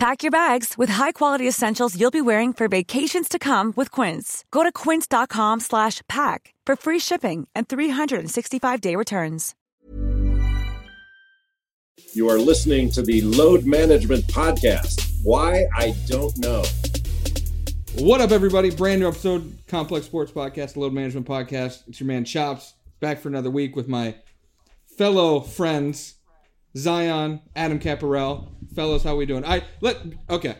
Pack your bags with high-quality essentials you'll be wearing for vacations to come with Quince. Go to quince.com slash pack for free shipping and 365-day returns. You are listening to the Load Management Podcast. Why? I don't know. What up, everybody? Brand new episode, Complex Sports Podcast, Load Management Podcast. It's your man Chopz back for another week with my fellow friends, Zion, Adam Caparell. Fellas, how we doing? I let okay.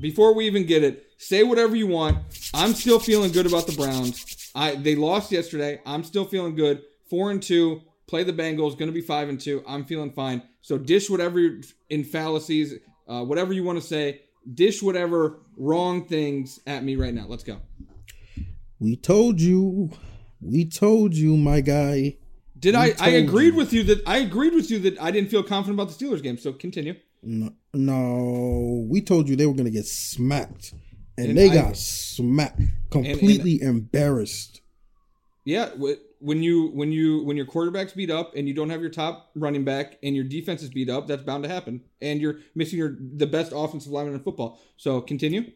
Before we even get it, say whatever you want. I'm still feeling good about the Browns. I they lost yesterday. I'm still feeling good. Four and two. Play the Bengals. Going to be five and two. I'm feeling fine. So dish whatever in fallacies, uh, whatever you want to say. Dish whatever wrong things at me right now. Let's go. We told you. We told you, my guy. Did We I? I agreed you. with you that I agreed with you that I didn't feel confident about the Steelers game. So continue. No, no, we told you they were gonna get smacked, and, And they I- got smacked, completely embarrassed. Yeah, when you when you when your quarterback's beat up and you don't have your top running back and your defense is beat up, that's bound to happen. And you're missing your the best offensive lineman in football. So continue.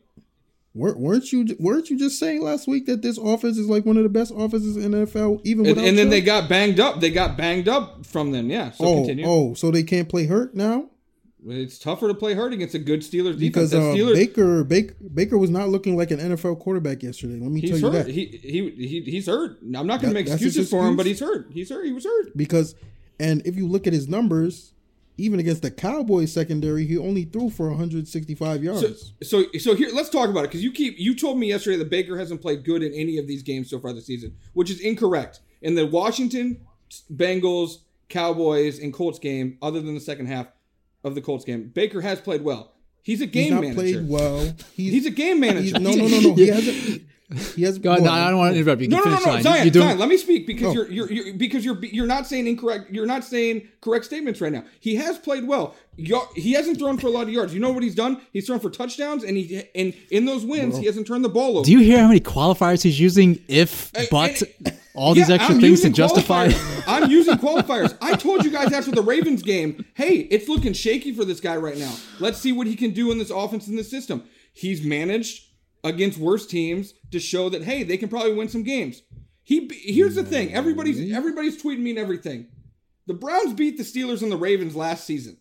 Wer- Weren't you? Weren't you just saying last week that this offense is like one of the best offenses in the NFL? Even And, and then Chubb? they got banged up. They got banged up from them. Yeah. So oh, continue. oh, so they can't play hurt now It's tougher to play hurt against a good Steelers defense. because uh, Steelers, Baker, Baker, Baker was not looking like an NFL quarterback yesterday. Let me tell he's you hurt. that. He, he he he's hurt. I'm not going to make excuses for him, but he's hurt. He's hurt. He was hurt. because and if you look at his numbers, even against the Cowboys secondary, he only threw for 165 yards. So, so, so here, let's talk about it because you keep you told me yesterday that Baker hasn't played good in any of these games so far this season, which is incorrect. In the Washington, Bengals, Cowboys, and Colts game, other than the second half of the Colts game, Baker has played well. He's a He's game not manager. played well. He's, He's a game manager. no, no, no, no. He hasn't. He has. Go ahead. No, I don't want to interrupt you. No, You no, no, no, line. Zion, doing, Zion, let me speak because Oh. you're, you're you're because you're you're not saying incorrect. You're not saying correct statements right now. He has played well. You're- He hasn't thrown for a lot of yards. You know what he's done? He's thrown for touchdowns, and he and in those wins, he hasn't turned the ball over. do you hear how many qualifiers he's using? If, but, and- all these Yeah, extra I'm things to justify. I'm using qualifiers. I told you guys after the Ravens game, hey, it's looking shaky for this guy right now. Let's see what he can do in this offense in this system. He's managed against worse teams to show that hey, they can probably win some games. He here's the thing. Everybody's everybody's tweeting me and everything. The Browns beat the Steelers and the Ravens last season,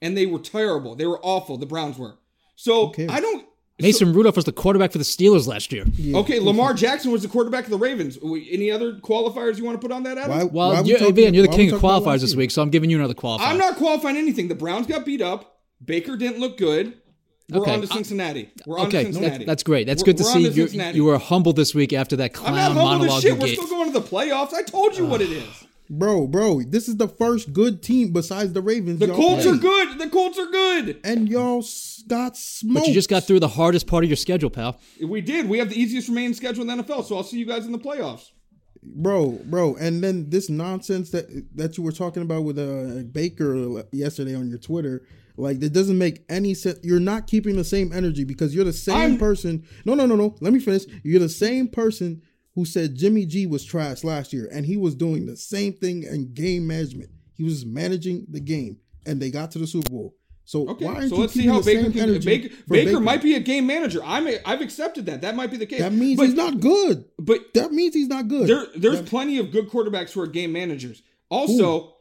and they were terrible. They were awful. The Browns were. So cares? I don't. Mason Rudolph was the quarterback for the Steelers last year. Okay, Lamar Jackson was the quarterback of the Ravens. Any other qualifiers you want to put on that, Adam? Why, Well, why you're, talking- Van, you're the king of qualifiers this week, so I'm giving you another qualifier. I'm not qualifying anything. The Browns got beat up. Baker didn't look good. We're Okay. on to Cincinnati. We're on Okay, to Cincinnati. that's, that's great. That's We're- good to see. to You, Cincinnati. you were humble this week after that I'm not humble as monologue shit. you We're gave. still going to the playoffs. I told you what it is. Bro, bro, this is the first good team besides the Ravens. The y'all Colts are good. The Colts are good. and y'all got smoked. But you just got through the hardest part of your schedule, pal. We did. We have the easiest remaining schedule in the NFL. So I'll see you guys in the playoffs. bro, bro. And then this nonsense that that you were talking about with uh, Baker yesterday on your Twitter, like it doesn't make any sense. You're not keeping the same energy because you're the same I'm- person. No, no, no, no. Let me finish. You're the same person who said Jimmy G was trash last year, and he was doing the same thing in game management. He was managing the game, and they got to the Super Bowl. So Okay. why aren't so you let's see how the Baker same can. energy Baker, for Baker, might be a game manager. I'm. A, I've accepted that. That might be the case. That means But- he's not good. But That means he's not good. There, there's That- plenty of good quarterbacks who are game managers. Also,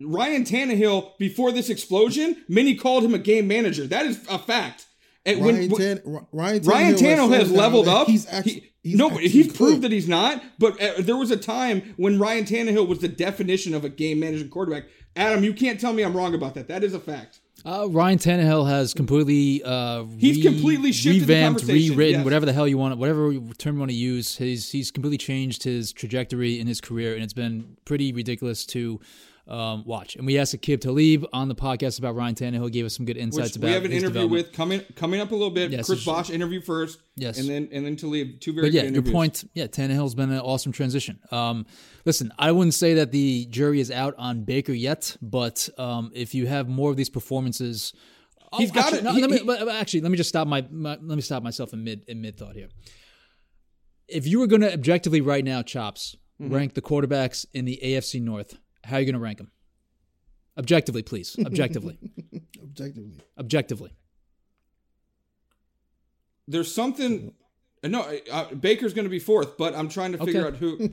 Ryan Tannehill, before this explosion, many called him a game manager. That is a fact. And Ryan, when- Tan- Ryan Ryan Tannehill Tannehill has shown leveled up. He's actually He- he's no, actually he's proved good. that he's not. But uh, there was a time when Ryan Tannehill was the definition of a game managing quarterback. Adam, you can't tell me I'm wrong about that. That is a fact. Uh, Ryan Tannehill has completely uh, He's completely shifted revamped, conversation, rewritten, yes. whatever the hell you want, whatever term you want to use. He's he's completely changed his trajectory in his career, and it's been pretty ridiculous to um, watch. And we asked Aqib Talib on the podcast about Ryan Tannehill. He gave us some good insights Which about we have an interview with coming coming up a little bit. Yes, Chris Bosh interview first. Yes. and then and then to leave two very But yeah, good your interviews. point, yeah, Tannehill's been an awesome transition. Um, listen, I wouldn't say that the jury is out on Baker yet, but um, if you have more of these performances, He's Oh, got actually, it. no, He- let me, he- actually, let me just stop my, my let me stop myself in mid in mid thought here. If you were going to objectively right now, chops Mm-hmm. rank the quarterbacks in the AFC North, how are you going to rank them? Objectively, please. Objectively, Objectively, objectively. There's something. No, uh, Baker's going to be fourth, but I'm trying to figure Okay. out who.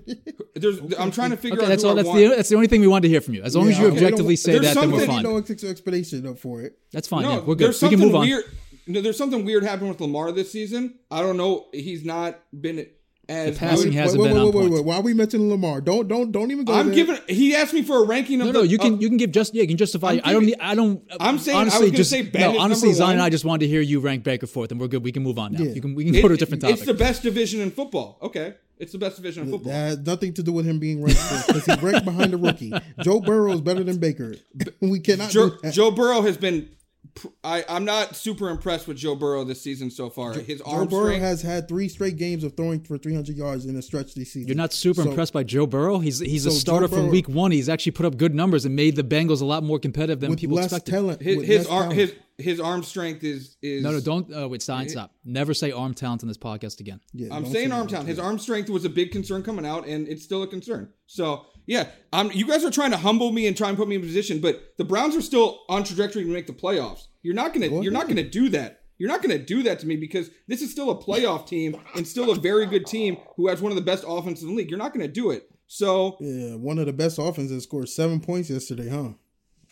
There's. I'm trying to figure Okay, out that's who all. I That's want. the that's the only thing we wanted to hear from you. As long as you okay. objectively say There's that, then we're fine. There's something- no explanation for it. That's fine. no, yeah, we're good. We can move on. weird. No, there's something weird happened with Lamar this season. I don't know. He's not been as The passing good. has- hasn't wait, been wait, wait, wait, point. wait. Why are we mentioning Lamar? Don't, don't, don't even go. I'm there. giving. He asked me for a ranking of No, the. you can of- you can give just yeah, you can justify. I'm I don't need. I don't. I'm saying- I was honestly just say Ben no. Honestly, number Zion and. I just wanted to hear you rank Baker fourth, and we're good. We can move on now. Yeah. You can we can go to a different topic. It's the best division in football. Okay, it's the best division in football. That has nothing to do with him being ranked because he's ranked behind the rookie. Joe Burrow is better than Baker. We cannot. Joe, do that. Joe Burrow has been. Pr- I, I'm not super impressed with Joe Burrow this season so far. His Joe arm Burrow strength. has had three straight games of throwing for 300 yards in a stretch this season. You're not super So- impressed by Joe Burrow. He's he's a So Joe starter from week one. He's actually put up good numbers and made the Bengals a lot more competitive than with people less expected. talent. his with his less arm talent. his his arm strength is is No, no, don't. Uh, wait, stop, stop. Never say arm talent on this podcast again. Yeah, I'm saying say arm that. talent. His arm strength was a big concern coming out, and it's still a concern. So yeah, I'm. You guys are trying to humble me and try and put me in position, but the Browns are still on trajectory to make the playoffs. You're not gonna. Go You're not gonna do that. You're not gonna do that to me because this is still a playoff team and still a very good team who has one of the best offenses in the league. You're not gonna do it. So Yeah, one of the best offenses scored seven points yesterday, huh?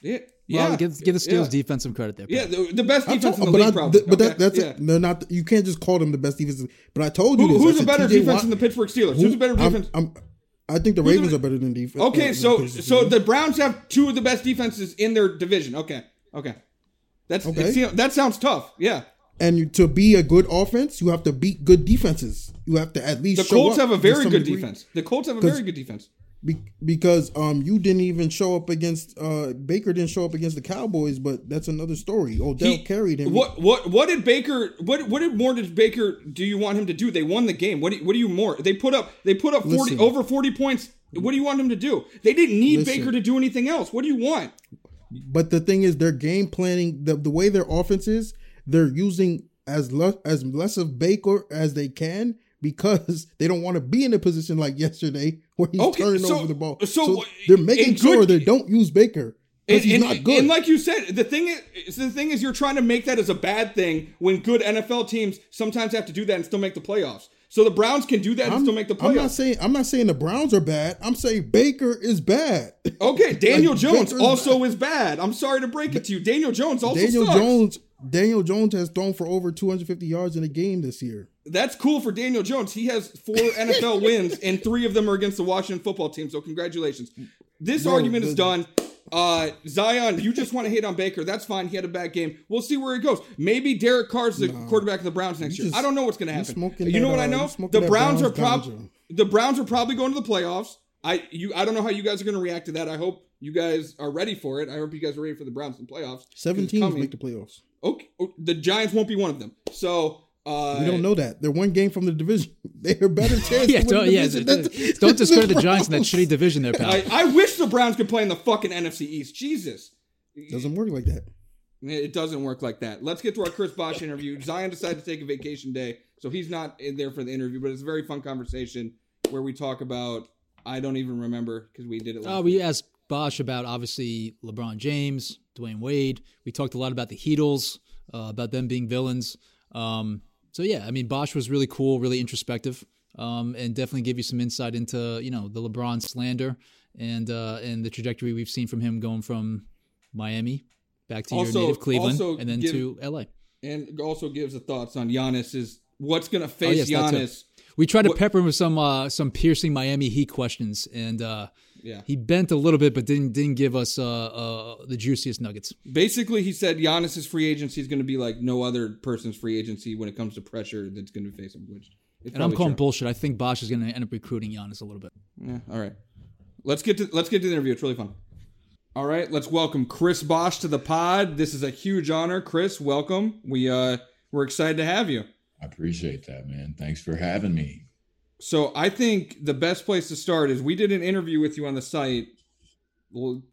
yeah, Yeah, yeah. give, give the Steelers yeah. defense some credit there. Yeah, the, the best I'm defense in the but league, I, probably. but that, that's yeah. it. They're not. You can't just call them the best defense. But I told you Who- this. Who's a better defense Watt- than the Pittsburgh Steelers? who- Who's a better I'm- defense? I'm- I think the Ravens are better than defense. Okay, uh, so so the Browns have two of the best defenses in their division. Okay, okay, that's Okay. that sounds tough. Yeah, and to be a good offense, you have to beat good defenses. You have to at least. the Colts up have a very good degree. defense. The Colts have a very good defense. Be- because um you didn't even show up against uh Baker didn't show up against the Cowboys, but that's another story. Odell He- carried him. What what what did Baker? What what did more did Baker? Do you want him to do? They won the game. What do you, what do you more? They put up they put up forty Listen. over forty points. What do you want him to do? They didn't need Listen. Baker to do anything else. What do you want? But the thing is, their game planning, the, the way their offense is, they're using as le- as less of Baker as they can because they don't want to be in a position like yesterday where he's Okay, turning so- over the ball. so So, they're in making good- sure they don't use Baker because And, he's and- not good. and like you said, the thing is, the thing is, you're trying to make that as a bad thing when good NFL teams sometimes have to do that and still make the playoffs. So the Browns can do that and I'm, still make the playoffs. I'm not saying I'm not saying the Browns are bad. I'm saying Baker is bad. Okay, Daniel Like, Jones Baker's also is bad. I'm sorry to break it to you. Daniel Jones also Daniel sucks. Jones Daniel Jones has thrown for over 250 yards in a game this year. That's cool for Daniel Jones. He has four NFL wins, and three of them are against the Washington football team. So congratulations. This Bro, argument is done. Uh, Zion, you just want to hate on Baker. That's fine. He had a bad game. We'll see where he goes. Maybe Derek Carr's the quarterback of the Browns next You year. I don't know what's going to happen. You know that, what I uh, know? The Browns are Browns prob ganja. the Browns are probably going to the playoffs. I you I don't know how you guys are going to react to that. I hope you guys are ready for it. I hope you guys are ready for the Browns in the playoffs. 'cause Seven it's teams coming. make the playoffs. Okay, oh, the Giants won't be one of them. So uh, We don't know that. They're one game from the division. They're better chance. yeah, don't, the yeah. don't- That's- don't discredit the that's Giants in that shitty division there, pal. I, I wish the Browns could play in the fucking NFC East. Jesus. Doesn't work like that. It doesn't work like that. Let's get to our Chris Bosh interview. Zion decided to take a vacation day, so he's not in there for the interview, but it's a very fun conversation where we talk about I don't even remember because we did it last Uh, week. we asked Bosh about obviously LeBron James, Dwyane Wade. We talked a lot about the Heatles, uh, about them being villains. Um, so yeah, I mean Bosh was really cool, really introspective, um, and definitely gave you some insight into you know the LeBron slander and uh, and the trajectory we've seen from him going from Miami back to Also- your native Cleveland and then give- to LA. and also gives the thoughts on Giannis is what's going to Oh, face yes. Giannis. We tried to What- pepper him with some uh, some piercing Miami Heat questions, and uh, Yeah. he bent a little bit, but didn't didn't give us uh, uh, the juiciest nuggets. Basically, he said Giannis's free agency is going to be like no other person's free agency when it comes to pressure that's going to face him. Which And I'm calling true. bullshit. I think Bosh is going to end up recruiting Giannis a little bit. Yeah, all right. Let's get to let's get to the interview. It's really fun. All right, let's welcome Chris Bosh to the pod. This is a huge honor, Chris. Welcome. We uh we're excited to have you. I appreciate that, man. Thanks for having me. So I think the best place to start is we did an interview with you on the site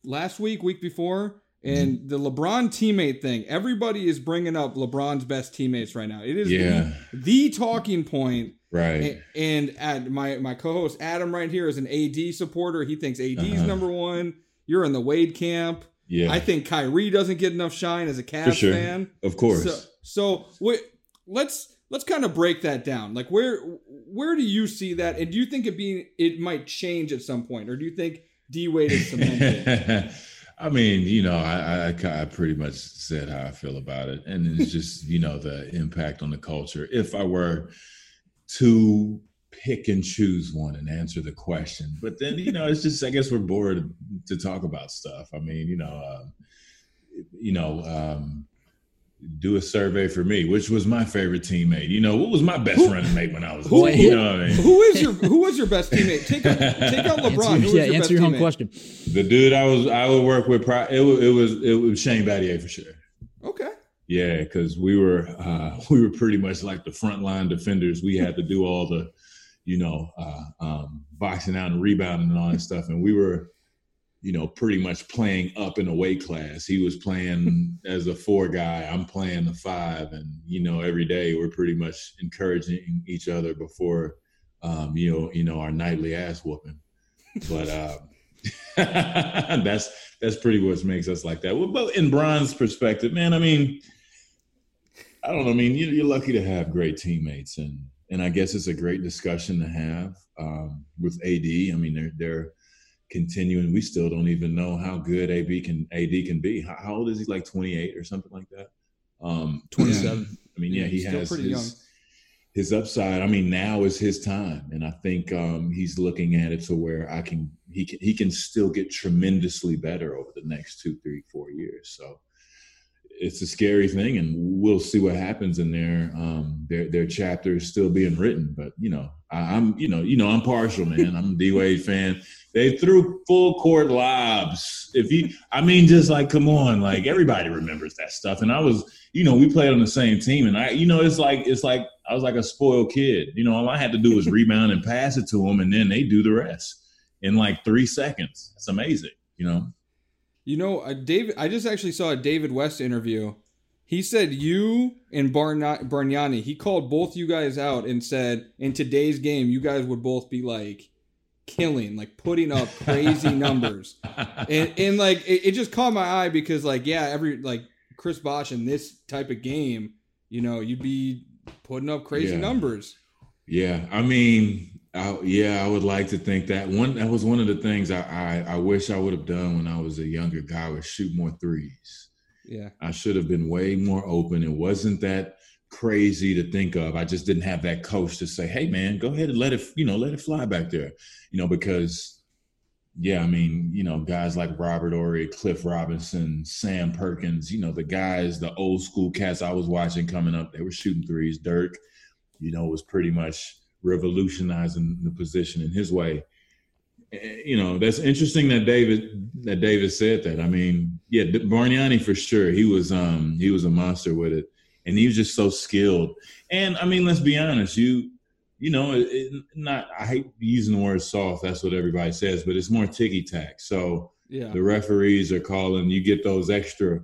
last week, week before, and mm-hmm. the LeBron teammate thing. Everybody is bringing up LeBron's best teammates right now. It is yeah. the, the talking point. Right. And, and my my co-host Adam right here is an AD supporter. He thinks AD is uh-huh. number one. You're in the Wade camp. Yeah. I think Kyrie doesn't get enough shine as a Cavs sure. fan. Of course. So, so wait, let's let's kind of break that down. Like where where do you see that? And do you think it being it might change at some point, or do you think D Wade is cemented? I mean, you know, I, I, I pretty much said how I feel about it, and it's just you know the impact on the culture. If I were to pick and choose one and answer the question, but then you know, it's just I guess we're bored to talk about stuff. I mean, you know, uh, you know, um, do a survey for me, which was my favorite teammate. You know, what was my best who, running mate when I was who, you know I mean? who is your who was your best teammate? Take out, take out LeBron. Answer, yeah, your answer your own question. The dude I was I would work with. It was it was, it was Shane Battier for sure. Okay. Yeah, because we were uh, we were pretty much like the frontline defenders. We had to do all the, you know, uh, um, boxing out and rebounding and all that stuff, and we were you know, pretty much playing up in a weight class. He was playing as a four guy. I'm playing the five, and you know, every day we're pretty much encouraging each other before, um, you know, you know, our nightly ass whooping. But uh, that's that's pretty what makes us like that. Well, but in Bron's perspective, man, I mean, I don't know. I mean, you're lucky to have great teammates, and and I guess it's a great discussion to have um, with AD. I mean, they're they're continuing. We still don't even know how good AB can AD can be. How, how old is he? Like 28 or something like that. Um, 27. I mean, yeah, yeah he has his, young. his upside. I mean, now is his time, and I think um, he's looking at it to where I can he can he can still get tremendously better over the next two, three, four years. So it's a scary thing, and we'll see what happens in there. Um, their their chapter is still being written, but you know, I, am you know you know I'm partial, man. I'm a D Wade fan. They threw full court lobs. If you, I mean, just like come on, like everybody remembers that stuff. And I was, you know, we played on the same team, and I, you know, it's like it's like I was like a spoiled kid. You know, all I had to do was rebound and pass it to them, and then they do the rest in like three seconds. It's amazing, you know. You know, uh, David. I just actually saw a David West interview. He said you and Bargnani. He called both you guys out and said in today's game, you guys would both be like killing, like putting up crazy numbers, and and like it, it, just caught my eye because like yeah, every like Chris Bosh in this type of game, you know, you'd be putting up crazy yeah. numbers. Yeah, I mean, I, yeah, I would like to think that one. That was one of the things I, I, I wish I would have done when I was a younger guy was shoot more threes. Yeah, I should have been way more open. It wasn't that crazy to think of. I just didn't have that coach to say, "Hey, man, go ahead and let it, you know, let it fly back there," you know, because yeah, I mean, you know, guys like Robert Horry, Cliff Robinson, Sam Perkins, you know, the guys, the old school cats I was watching coming up, they were shooting threes. Dirk, you know, was pretty much revolutionizing the position in his way. Eh, you know, that's interesting that David that David said that. I mean, yeah, Bargnani for sure. He was um he was a monster with it, and he was just so skilled. And I mean, let's be honest, you you know, it, not I hate using the word soft. That's what everybody says, but it's more ticky tack. So yeah. the referees are calling. You get those extra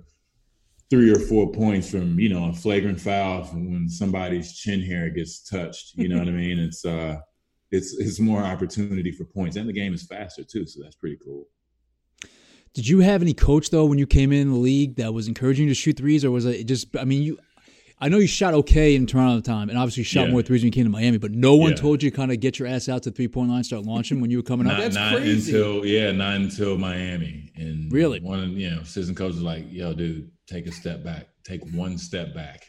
three or four points from you know a flagrant foul when somebody's chin hair gets touched. You know what I mean? It's uh, it's it's more opportunity for points, and the game is faster too, so that's pretty cool. Did you have any coach though when you came in the league that was encouraging you to shoot threes, or was it just? I mean, you. I know you shot okay in Toronto at the time, and obviously you shot yeah. more threes when you came to Miami. But no one yeah. told you kind of get your ass out to three point line, start launching when you were coming not, up. That's not crazy. until yeah, not until Miami. And really, one of you know, assistant coach was like, "Yo, dude, take a step back, take one step back.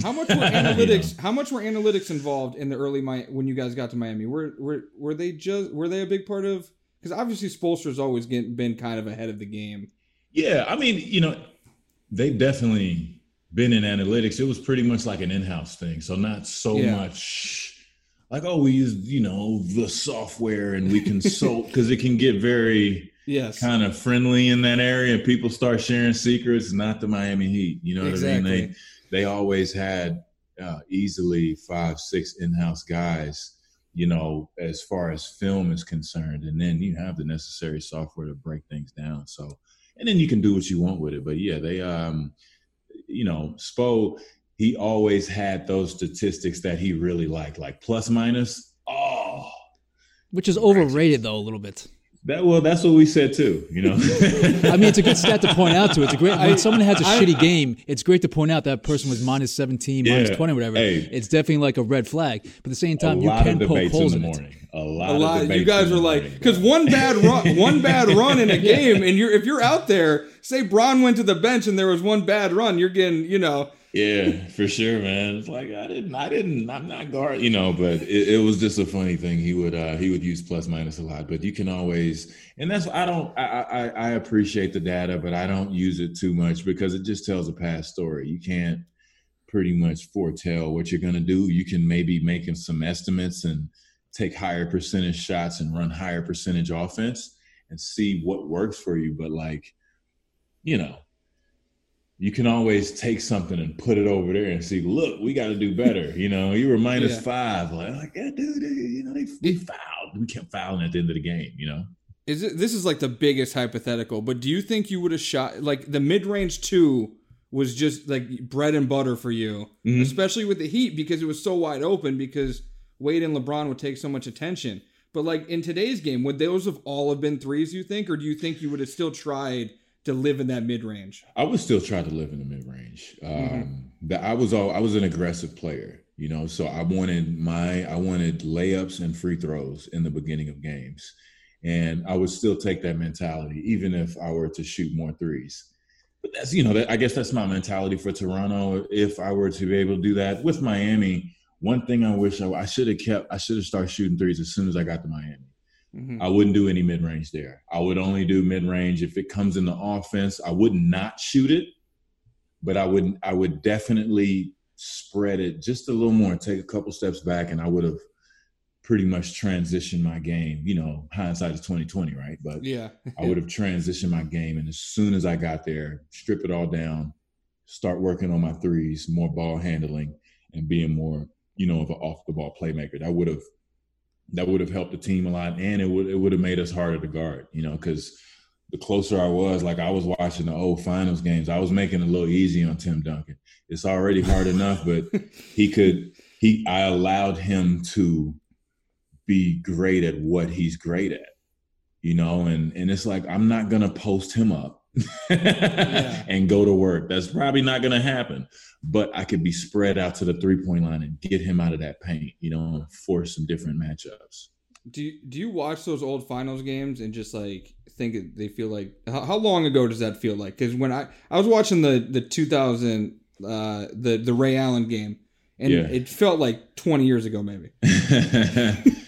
How much were analytics? you know? How much were analytics involved in the early my when you guys got to Miami? Were were were they just were they a big part of? Because obviously Spoelstra's always get, been kind of ahead of the game. Yeah, I mean, you know, they've definitely been in analytics. It was pretty much like an in-house thing, so not so yeah. much like oh we use you know the software and we consult because it can get very Yes. kind of friendly in that area. People start sharing secrets. Not the Miami Heat. You know what I mean? They they always had uh, easily five, six in-house guys. You know, as far as film is concerned, and then you have the necessary software to break things down. So, and then you can do what you want with it. But yeah, they um, you know, Spo. He always had those statistics that he really liked, like plus minus. Oh, which is overrated though a little bit. That well, that's what we said too. You know, I mean, it's a good stat to point out to. It's a great when someone has a I- shitty game. It's great to point out that person was minus seventeen, minus Yeah. twenty, whatever. Hey. It's definitely like a red flag. But at the same time, you can of poke debates in holes the in, it. morning. A lot, a lot. Of You guys are like, because one bad run, one bad run in a game, and you're if you're out there, say Bron went to the bench and there was one bad run, you're getting, you know, Yeah, for sure, man. It's like I didn't, I didn't, I'm not guard, you know. But it, it was just a funny thing. He would, uh he would use plus minus a lot. But you can always, and that's I don't, I, I, I appreciate the data, but I don't use it too much because it just tells a past story. You can't pretty much foretell what you're gonna do. You can maybe make some estimates and take higher percentage shots and run higher percentage offense and see what works for you. But like, you know, you can always take something and put it over there and see, look, we got to do better. You know, you were minus Yeah. five. Like, like, yeah, dude, they- you know, they we fouled. We kept fouling at the end of the game, you know? is it, this is like the biggest hypothetical, but do you think you would have shot like the mid range two was just like bread and butter for you, Mhm. especially with the Heat because it was so wide open because Wade and LeBron would take so much attention. But like in today's game, would those have all have been threes? You think, or do you think you would have still tried to live in that mid range? I would still try to live in the mid range. Um, that I was all I was an aggressive player, you know. So I wanted my I wanted layups and free throws in the beginning of games, and I would still take that mentality, even if I were to shoot more threes. But that's you know that, I guess that's my mentality for Toronto. If I were to be able to do that with Miami, one thing I wish I, I should have kept I should have started shooting threes as soon as I got to Miami. Mhm. I wouldn't do any mid range there. I would only do mid range if it comes in the offense. I would not shoot it, but I would I would definitely spread it just a little more, take a couple steps back, and I would have pretty much transitioned my game. You know, hindsight is twenty twenty, right? But Yeah, I would have transitioned my game, and as soon as I got there, strip it all down, start working on my threes, more ball handling, and being more, you know, of an off the ball playmaker. That would have that would have helped the team a lot, and it would it would have made us harder to guard. You know, because the closer I was, like I was watching the old finals games, I was making it a little easy on Tim Duncan. It's already hard enough, but he could he I allowed him to be great at what he's great at you know and and it's like i'm not gonna post him up and go to work that's probably not gonna happen but i could be spread out to the three point line and get him out of that paint you know and force some different matchups Do you, do you watch those old finals games and just like think they feel like how, how long ago does that feel like? Because when I I was watching the the 2000 uh the the Ray Allen game and Yeah. it felt like 20 years ago maybe.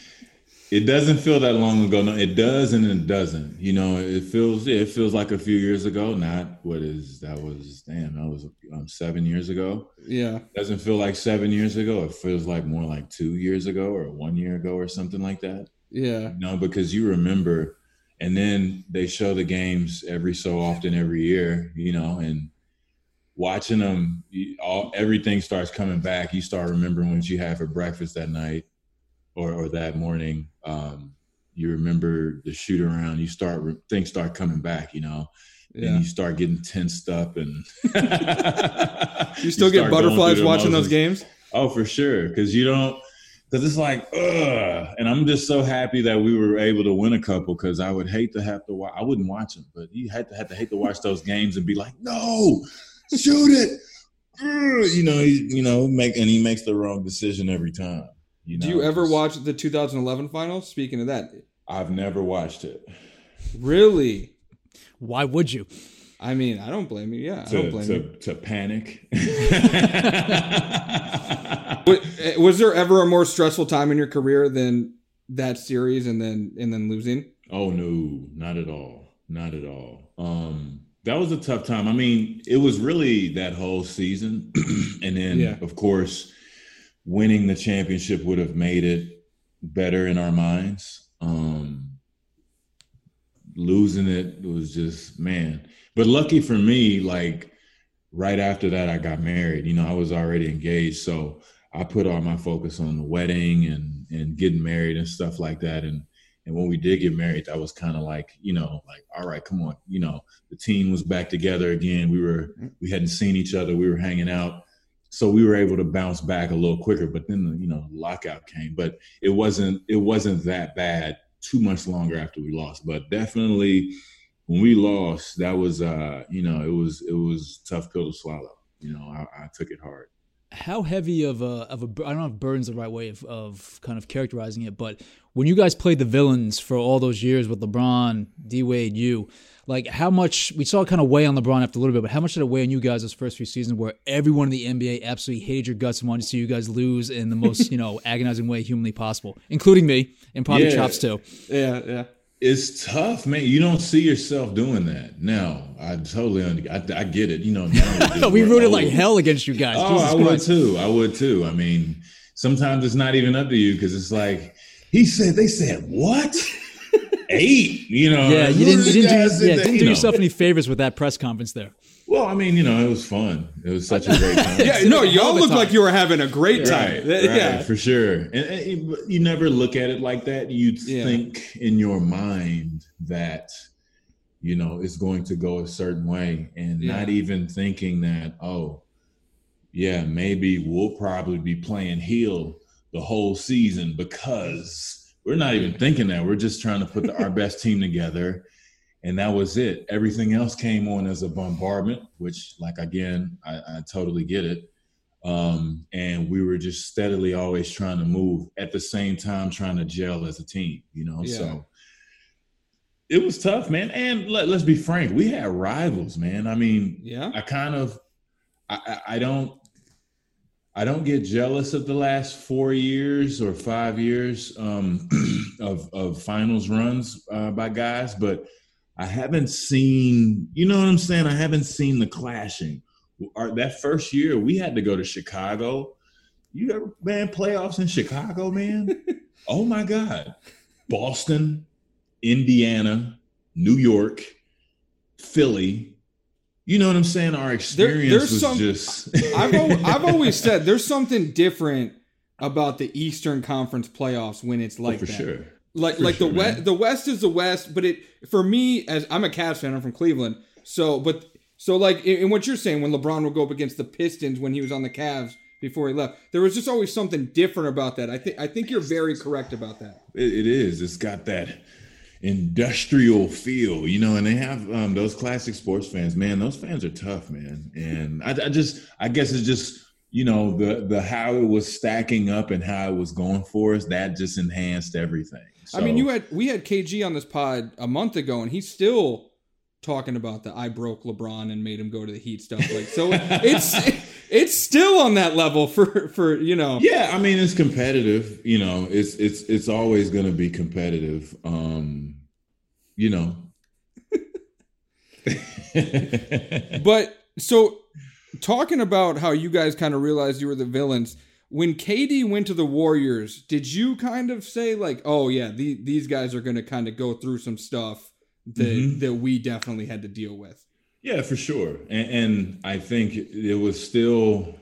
it doesn't feel that long ago no it does and it doesn't you know it feels yeah, it feels like a few years ago not what is that was damn that was um, seven years ago Yeah, it doesn't feel like seven years ago. It feels like more like two years ago or one year ago or something like that. yeah, You know, because you remember, and then they show the games every so often every year. You know, and watching them, all everything starts coming back. You start remembering what you had for breakfast that night or or that morning. Um, you remember the shoot around. You start things start coming back. You know yeah. and you start getting tensed up and You still get butterflies watching those games? Oh, for sure, because you don't. Because it's like, ugh, and I'm just so happy that we were able to win a couple. Because I would hate to have to watch. I wouldn't watch them, but you had to have to hate to watch those games and be like, no, shoot it. You know, he, you know, make and he makes the wrong decision every time. You know, Do you ever Just- watch the 2011 finals? Speaking of that, I've never watched it. really? Why would you? I mean, I don't blame you. Yeah, I don't To, blame to, you. to panic. Wa- eh, Was there ever a more stressful time in your career than that series and then and then losing? Oh no, not at all. Not at all. Um that was a tough time. I mean, it was really that whole season. and then Yeah. of course winning the championship would have made it better in our minds. Um losing it was just man. But lucky for me, like right after that, I got married. You know, I was already engaged, so I put all my focus on the wedding and and getting married and stuff like that. And and when we did get married, that was kind of like you know, like all right, come on, you know, the team was back together again. We were we hadn't seen each other. We were hanging out so we were able to bounce back a little quicker but then the you know lockout came but it wasn't it wasn't that bad too much longer after we lost but definitely when we lost that was uh you know it was it was tough pill to swallow you know i, I took it hard. How heavy of a of a I don't know if burns the right way of, of kind of characterizing it, but when you guys played the villains for all those years with LeBron, D Wade, you, like how much we saw it kind of weigh on LeBron after a little bit, but how much did it weigh on you guys those first few seasons where everyone in the NBA absolutely hated your guts and wanted to see you guys lose in the most, you know, agonizing way humanly possible, including me and probably Yeah. Chopz too. Yeah, yeah. it's tough man you don't see yourself doing that now i totally under, I, I get it you know now we rooted like hell against you guys. Oh, Jesus I would Christ. too. I would too. I mean, sometimes it's not even up to you because it's like he said. They said what? Eight. You know. Yeah, you didn't, you didn't, do, yeah, they- didn't you do know. yourself any favors with that press conference there. Well, I mean, you know, it was fun. It was such a great time. Yeah, no, y'all looked like you were having a great time. Right, right, yeah. for sure. And, and you- you never look at it like that. You Yeah. think in your mind that you know it's going to go a certain way, and Yeah. not even thinking that oh, yeah, maybe we'll probably be playing heel the whole season because we're not even thinking that. We're just trying to put the, our best team together. And that was it. Everything else came on as a bombardment, which, like, again, I, I totally get it um, and we were just steadily always trying to move at the same time trying to gel as a team you know Yeah. so it was tough man and let, let's be frank we had rivals man i mean Yeah. i kind of I, I i don't i don't get jealous of the last four years or five years um, of of finals runs uh, by guys but i haven't seen you know what i'm saying i haven't seen the clashing our, that first year we had to go to Chicago. You ever man playoffs in Chicago, man? oh my God. Boston, Indiana, New York, Philly. You know what I'm saying? Our experience there's was some- just I've I've always said there's something different about the Eastern Conference playoffs when it's oh, like Oh, for that. sure. Like For like sure, the man. west the West is the West, but it for me as I'm a Cavs fan, I'm from Cleveland. So but so like in, in what you're saying when LeBron would go up against the Pistons when he was on the Cavs before he left, there was just always something different about that. I think I think you're very correct about that. It, it is. It's got that industrial feel, you know, and they have um, those classic sports fans. Man, those fans are tough, man. And I, I just, I guess it's just, you know, the the how it was stacking up and how it was going for us. That just enhanced everything. I mean, you had we had KG on this pod a month ago, and he's still talking about the I broke LeBron and made him go to the Heat stuff. Like, so it's it's still on that level for for you know. Yeah, I mean it's competitive. You know, it's it's it's always going to be competitive. Um, you know. But so talking about how you guys kind of realized you were the villains when KD went to the Warriors, did you kind of say like, "Oh yeah, the, these guys are going to kind of go through some stuff that Mhm. that we definitely had to deal with"? Yeah, for sure. And, and I think it was still.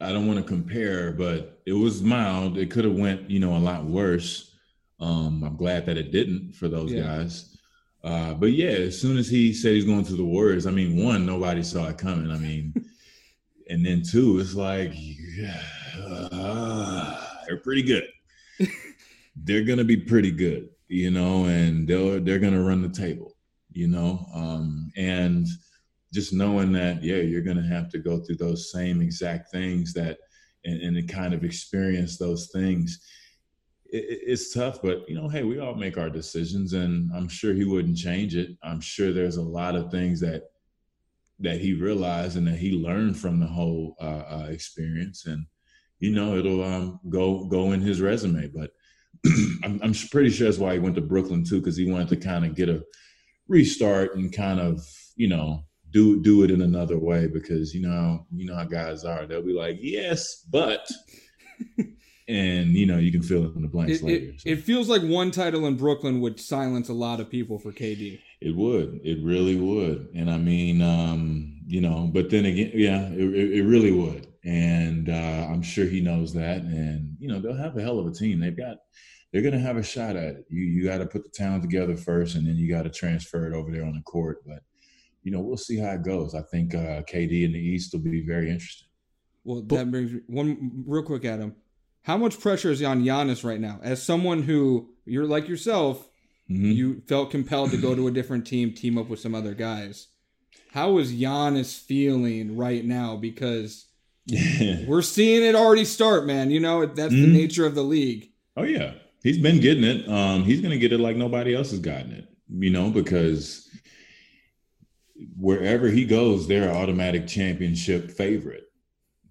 I don't want to compare, but it was mild. It could have went, you know, a lot worse. Um, I'm glad that it didn't for those Yeah. guys. Uh, but yeah, as soon as he said he's going to the Warriors, I mean, one, nobody saw it coming. I mean, and then two, it's like, yeah, uh, they're pretty good. they're gonna be pretty good, you know, and they're they're gonna run the table, you know, um, and just knowing that, yeah, you're gonna have to go through those same exact things that, and, and to kind of experience those things. It- it's tough, but you know, hey, we all make our decisions, and I'm sure he wouldn't change it. I'm sure there's a lot of things that that he realized and that he learned from the whole uh, uh, experience, and you know, it'll um, go go in his resume. But I'm, I'm pretty sure that's why he went to Brooklyn too, because he wanted to kind of get a restart and kind of you know do do it in another way. Because you know you know how guys are, they'll be like, yes, but and you know you can fill in the blanks It, later. it, so. it feels like one title in Brooklyn would silence a lot of people for KD. It would. It really would. And I mean, um, you know, but then again, yeah, it, it it really would. And uh, I'm sure he knows that. And you know, they'll have a hell of a team. They've got. They're going to have a shot at it. You you got to put the talent together first, and then you got to transfer it over there on the court. But you know, we'll see how it goes. I think uh, KD in the East will be very interesting. Well, that brings me one real quick, Adam. How much pressure is on Giannis right now? As someone who you're like yourself, Mhm. you felt compelled to go to a different team, team up with some other guys. How is Giannis feeling right now? Because we're seeing it already start, man. You know that's the Mhm. nature of the league. Oh yeah, he's been getting it. Um, he's gonna get it like nobody else has gotten it. You know, because wherever he goes, they're an automatic championship favorite.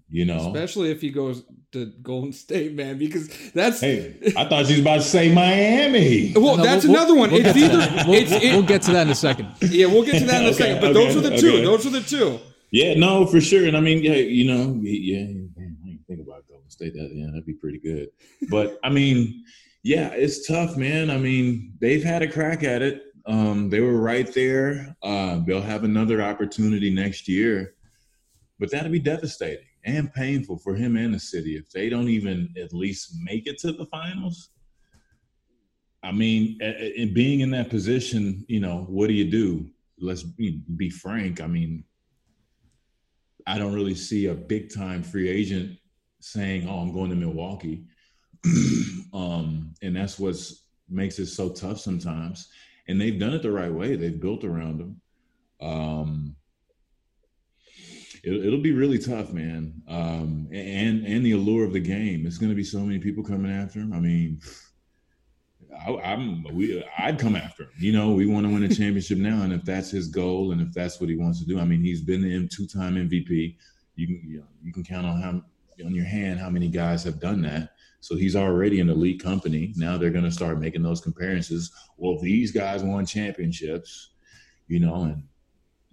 You know. Especially if he goes to Golden State, man, because that's hey, I thought you was about to say Miami. well, No, that's we'll- another one. we'll it's get to either that. It's it- we'll get to that in a second. yeah, we'll get to that in a Okay, second. But okay, those are the two. okay. Those are the two. Yeah, no, for sure. And I mean, yeah, you know, yeah, man, I didn't think about Golden State. That yeah, that'd be pretty good. But I mean, yeah, it's tough, man. I mean, they've had a crack at it. Um, they were right there. Uh, they'll have another opportunity next year, but that'd be devastating and painful for him and the city if they don't even at least make it to the finals. I mean, in being in that position, you know, what do you do? Let's be, be frank. I mean, I don't really see a big time free agent saying, "Oh, I'm going to Milwaukee," um, and that's what makes it so tough sometimes. And they've done it the right way. They've built around them. Um, it, will be really tough, man. Um, and and the allure of the game. It's going to be so many people coming after him. I mean, I, I'm we I'd come after him. You know, we want to win a championship now, and if that's his goal, and if that's what he wants to do, I mean, he's been the two-time MVP. You can you know you can count on how on your hand how many guys have done that. So he's already an elite company. Now they're going to start making those comparisons. Well, these guys won championships, you know, and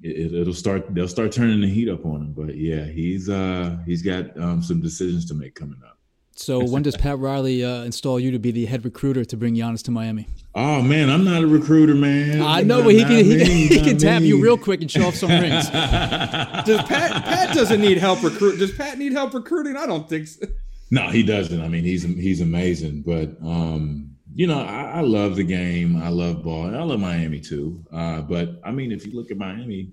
it, it'll start. They'll start turning the heat up on him. But yeah, he's uh he's got um, some decisions to make coming up. So when does Pat Riley uh, install you to be the head recruiter to bring Giannis to Miami? Oh man, I'm not a recruiter, man. I know, but he can he, me, can- he can tap me. you real quick and show off some rings. Does Pat Pat doesn't need help recruit? Does Pat need help recruiting? I don't think so. No, he doesn't. I mean, he's he's amazing, but um, you know, I, I love the game. I love ball. I love Miami too. Uh, but I mean, if you look at Miami,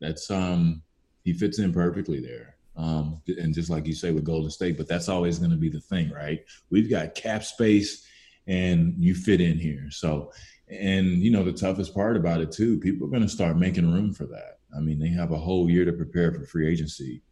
that's um, he fits in perfectly there. Um, and just like you say with Golden State, but that's always going to be the thing, right? We've got cap space, and you fit in here. So, and you know, the toughest part about it too, people are going to start making room for that. I mean, they have a whole year to prepare for free agency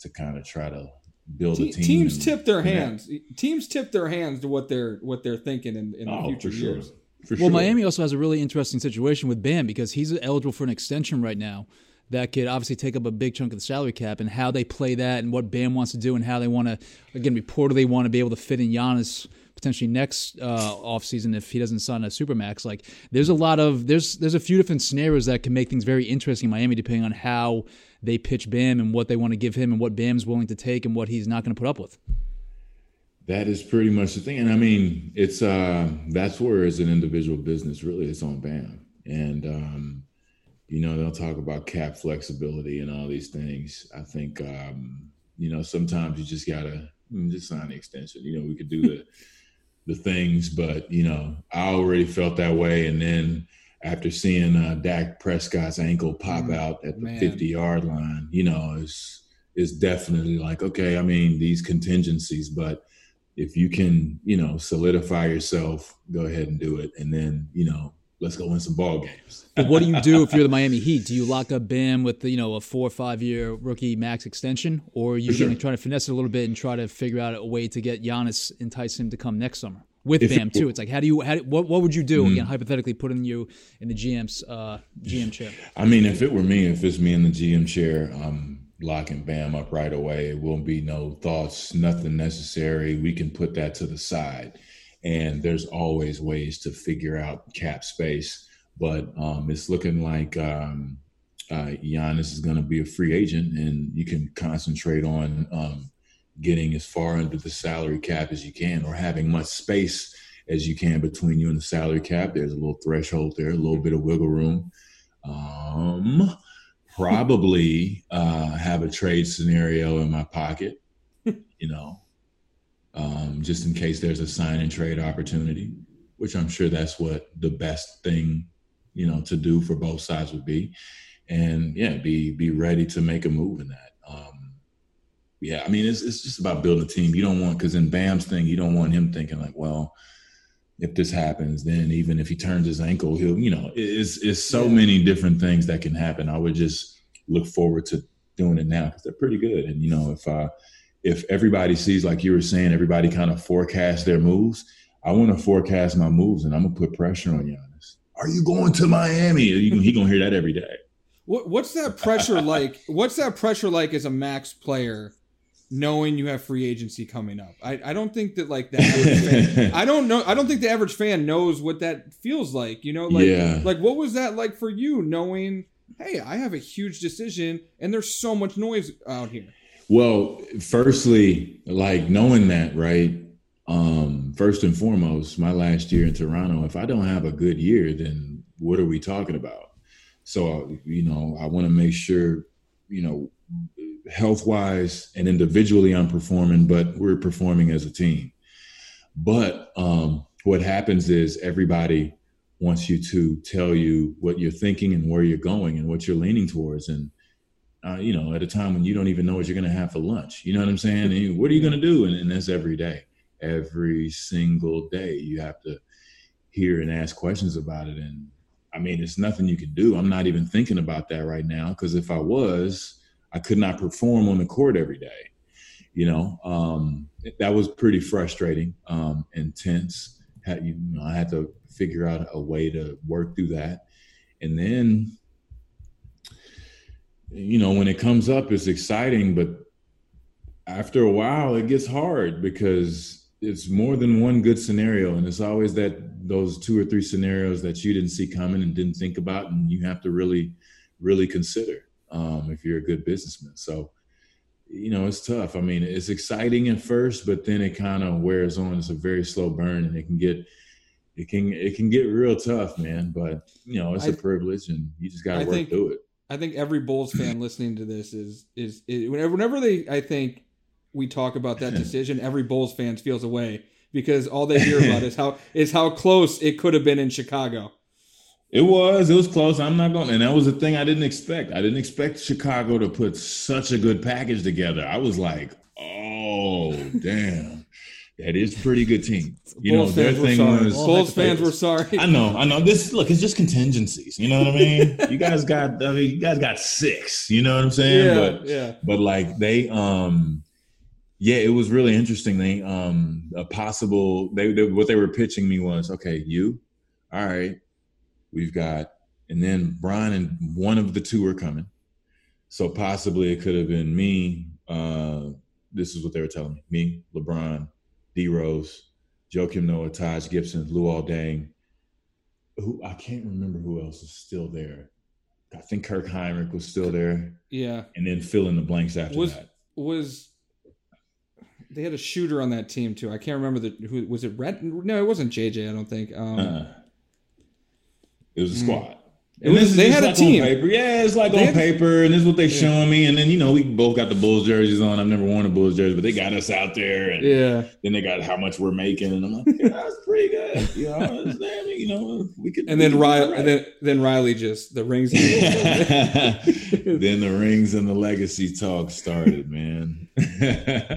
to kind of try to build a team. teams tip their and that- hands. Teams tip their hands to what they're what they're thinking in, in the Oh, future for sure. years. For Well, sure. Miami also has a really interesting situation with Bam because he's eligible for an extension right now that could obviously take up a big chunk of the salary cap and how they play that and what Bam wants to do and how they want to, again, reportedly want to be able to fit in Giannis potentially next uh, offseason if he doesn't sign a supermax. Like there's a lot of there's there's a few different scenarios that can make things very interesting in Miami depending on how they pitch Bam and what they want to give him and what Bam's willing to take and what he's not going to put up with. That is pretty much the thing. And I mean, it's uh that's where it's an individual business, really, it's on BAM. And um, you know, they'll talk about cap flexibility and all these things. I think um, you know, sometimes you just gotta just sign the extension. You know, we could do the the things, but you know, I already felt that way. And then after seeing uh, Dak Prescott's ankle pop Mm, out at the man. 50 yard line, you know, it's it's definitely like, okay, I mean, these contingencies, but if you can, you know, solidify yourself, go ahead and do it. And then, you know, let's go win some ball games. But what do you do if you're the Miami Heat? Do you lock up Bam with you know a four or five year rookie max extension, or are you sure. going to try to finesse it a little bit and try to figure out a way to get Giannis entice him to come next summer with If it- Bam too? It's like how do you how what what would you do Mm-hmm. again hypothetically putting you in the GM's uh, GM chair? I mean, if it were me, if it's me in the GM chair, I'm locking Bam up right away. It won't be no thoughts, nothing necessary. We can put that to the side. And there's always ways to figure out cap space. But um, it's looking like um, uh, Giannis is going to be a free agent, and you can concentrate on um, getting as far under the salary cap as you can or having much space as you can between you and the salary cap. There's a little threshold there, a little bit of wiggle room. Um, probably uh, have a trade scenario in my pocket, you know, um, just in case there's a sign and trade opportunity, which I'm sure that's what the best thing, you know, to do for both sides would be. And yeah, be be ready to make a move in that. Um, yeah, I mean, it's it's just about building a team. You don't want because in Bam's thing, you don't want him thinking like, well, if this happens, then even if he turns his ankle, he'll, you know, it's it's so many different things that can happen. I would just look forward to doing it now because they're pretty good. And you know, if uh if everybody sees like you were saying, everybody kind of forecast their moves. I want to forecast my moves, and I'm gonna put pressure on Giannis. Are you going to Miami? He gonna hear that every day. What, what's that pressure like? What's that pressure like as a max player? knowing you have free agency coming up. I, I don't think that like that. fan, I don't know. I don't think the average fan knows what that feels like. You know, like yeah. like what was that like for you knowing? Hey, I have a huge decision, and there's so much noise out here. Well, firstly, like knowing that, right? Um, first and foremost, my last year in Toronto, if I don't have a good year, then what are we talking about? So, you know, I want to make sure, you know, health wise and individually I'm performing, but we're performing as a team. But um, what happens is everybody wants you to tell you what you're thinking and where you're going and what you're leaning towards. And, uh, you know, at a time when you don't even know what you're going to have for lunch, you know what I'm saying? And what are you going to do? And, and that's every day, every single day. You have to hear and ask questions about it. And I mean, it's nothing you can do. I'm not even thinking about that right now because if I was, I could not perform on the court every day. You know, um, that was pretty frustrating, um, intense. Had, you know, I had to figure out a way to work through that, and then, you know, when it comes up, it's exciting, but after a while, it gets hard because it's more than one good scenario, and it's always that those two or three scenarios that you didn't see coming and didn't think about, and you have to really, really consider um, if you're a good businessman. So, you know, it's tough. I mean, it's exciting at first, but then it kind of wears on. It's a very slow burn, and it can get it can it can get real tough, man. But you know, it's I, a privilege, and you just got to work think, through it. I think every Bulls fan listening to this is, is is whenever whenever they I think we talk about that decision, every Bulls fan feels away because all they hear about is how is how close it could have been in Chicago. It was. It was close. I'm not going. And that was the thing I didn't expect. I didn't expect Chicago to put such a good package together. I was like, oh, damn. That is pretty good team. You Bulls know, their thing sorry. was Bulls fans were sorry. I know, I know. This look, it's just contingencies. You know what I mean? you guys got I mean, you guys got six, you know what I'm saying? Yeah, but yeah. But like they um yeah, it was really interesting. They um a possible they, they what they were pitching me was, okay, you, all right, We've got, and then Brian and one of the two are coming. So possibly it could have been me. Uh, this is what they were telling me. Me, LeBron, D Rose, Joakim Noah, Taj Gibson, Luol Deng. Who I can't remember who else is still there. I think Kirk Hinrich was still there. Yeah. And then fill in the blanks after was, that. Was they had a shooter on that team too? I can't remember the who was it. Red? No, it wasn't JJ. I don't think. Um, uh it was a hmm. squad. And was, they had like a team. paper. Yeah, it's like they on paper, and this is what they yeah. showing me. And then you know we both got the Bulls jerseys on. I've never worn a Bulls jersey, but they got us out there. And yeah. Then they got how much we're making, and I'm like, yeah, that's pretty good. You know, you know, we could. And then Riley, right. and then then Riley just the rings. then the rings and the legacy talk started, man.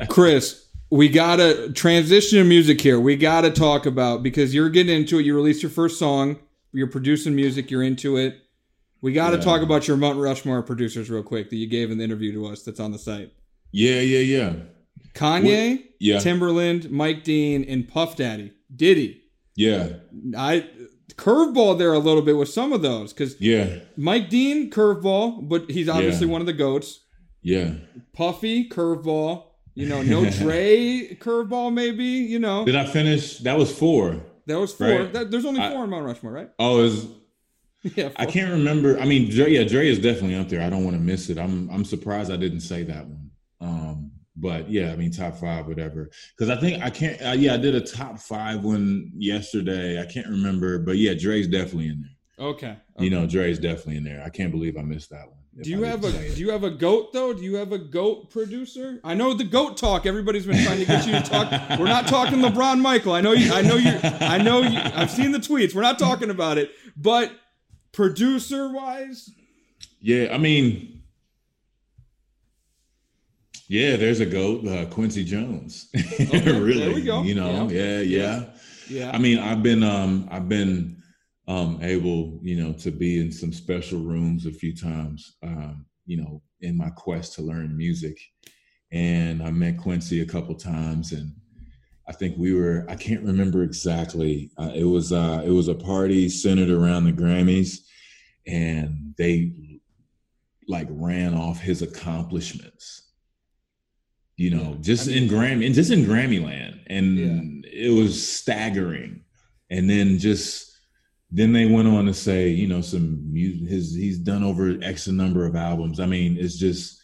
Chris, we gotta transition to music here. We gotta talk about because you're getting into it. You released your first song you're producing music, you're into it. We got to yeah. talk about your Mount Rushmore producers real quick that you gave in the interview to us that's on the site. Yeah, yeah, yeah. Kanye, what? yeah. Timbaland, Mike Dean, and Puff Daddy. Diddy. Yeah. I curveball there a little bit with some of those because yeah, Mike Dean curveball, but he's obviously yeah. one of the goats. Yeah. Puffy curveball. You know, no Dre curveball, maybe. You know. Did I finish? That was four. That was four. Right? That, there's only four I, in Mount Rushmore, right? Oh, is yeah. Four. I can't remember. I mean, Dre, yeah, Dre is definitely up there. I don't want to miss it. I'm I'm surprised I didn't say that one. Um, but yeah, I mean top five, whatever. Because I think I can't. Uh, yeah, I did a top five one yesterday. I can't remember, but yeah, Dre's definitely in there. Okay. okay. You know, Dre's definitely in there. I can't believe I missed that one. Do you have a Do you have a goat though? Do you have a goat producer? I know the goat talk. Everybody's been trying to get you to talk. We're not talking LeBron, Michael. I know you. I know you. I know you. I've seen the tweets. We're not talking about it. But producer wise, yeah. I mean, yeah. There's a goat, uh, Quincy Jones. Okay, really? There we go. You know. Yeah. Yeah. Yeah. yeah. I mean, I've been. Um. I've been um, able, you know, to be in some special rooms a few times, um, you know, in my quest to learn music. And I met Quincy a couple times, and I think we were, I can't remember exactly. Uh, it was, uh, it was a party centered around the Grammys, and they like ran off his accomplishments. You know, yeah. just I mean, in Grammy, and just in Grammy land, and yeah. it was staggering. And then just then they went on to say, you know, some music. His he's done over X number of albums. I mean, it's just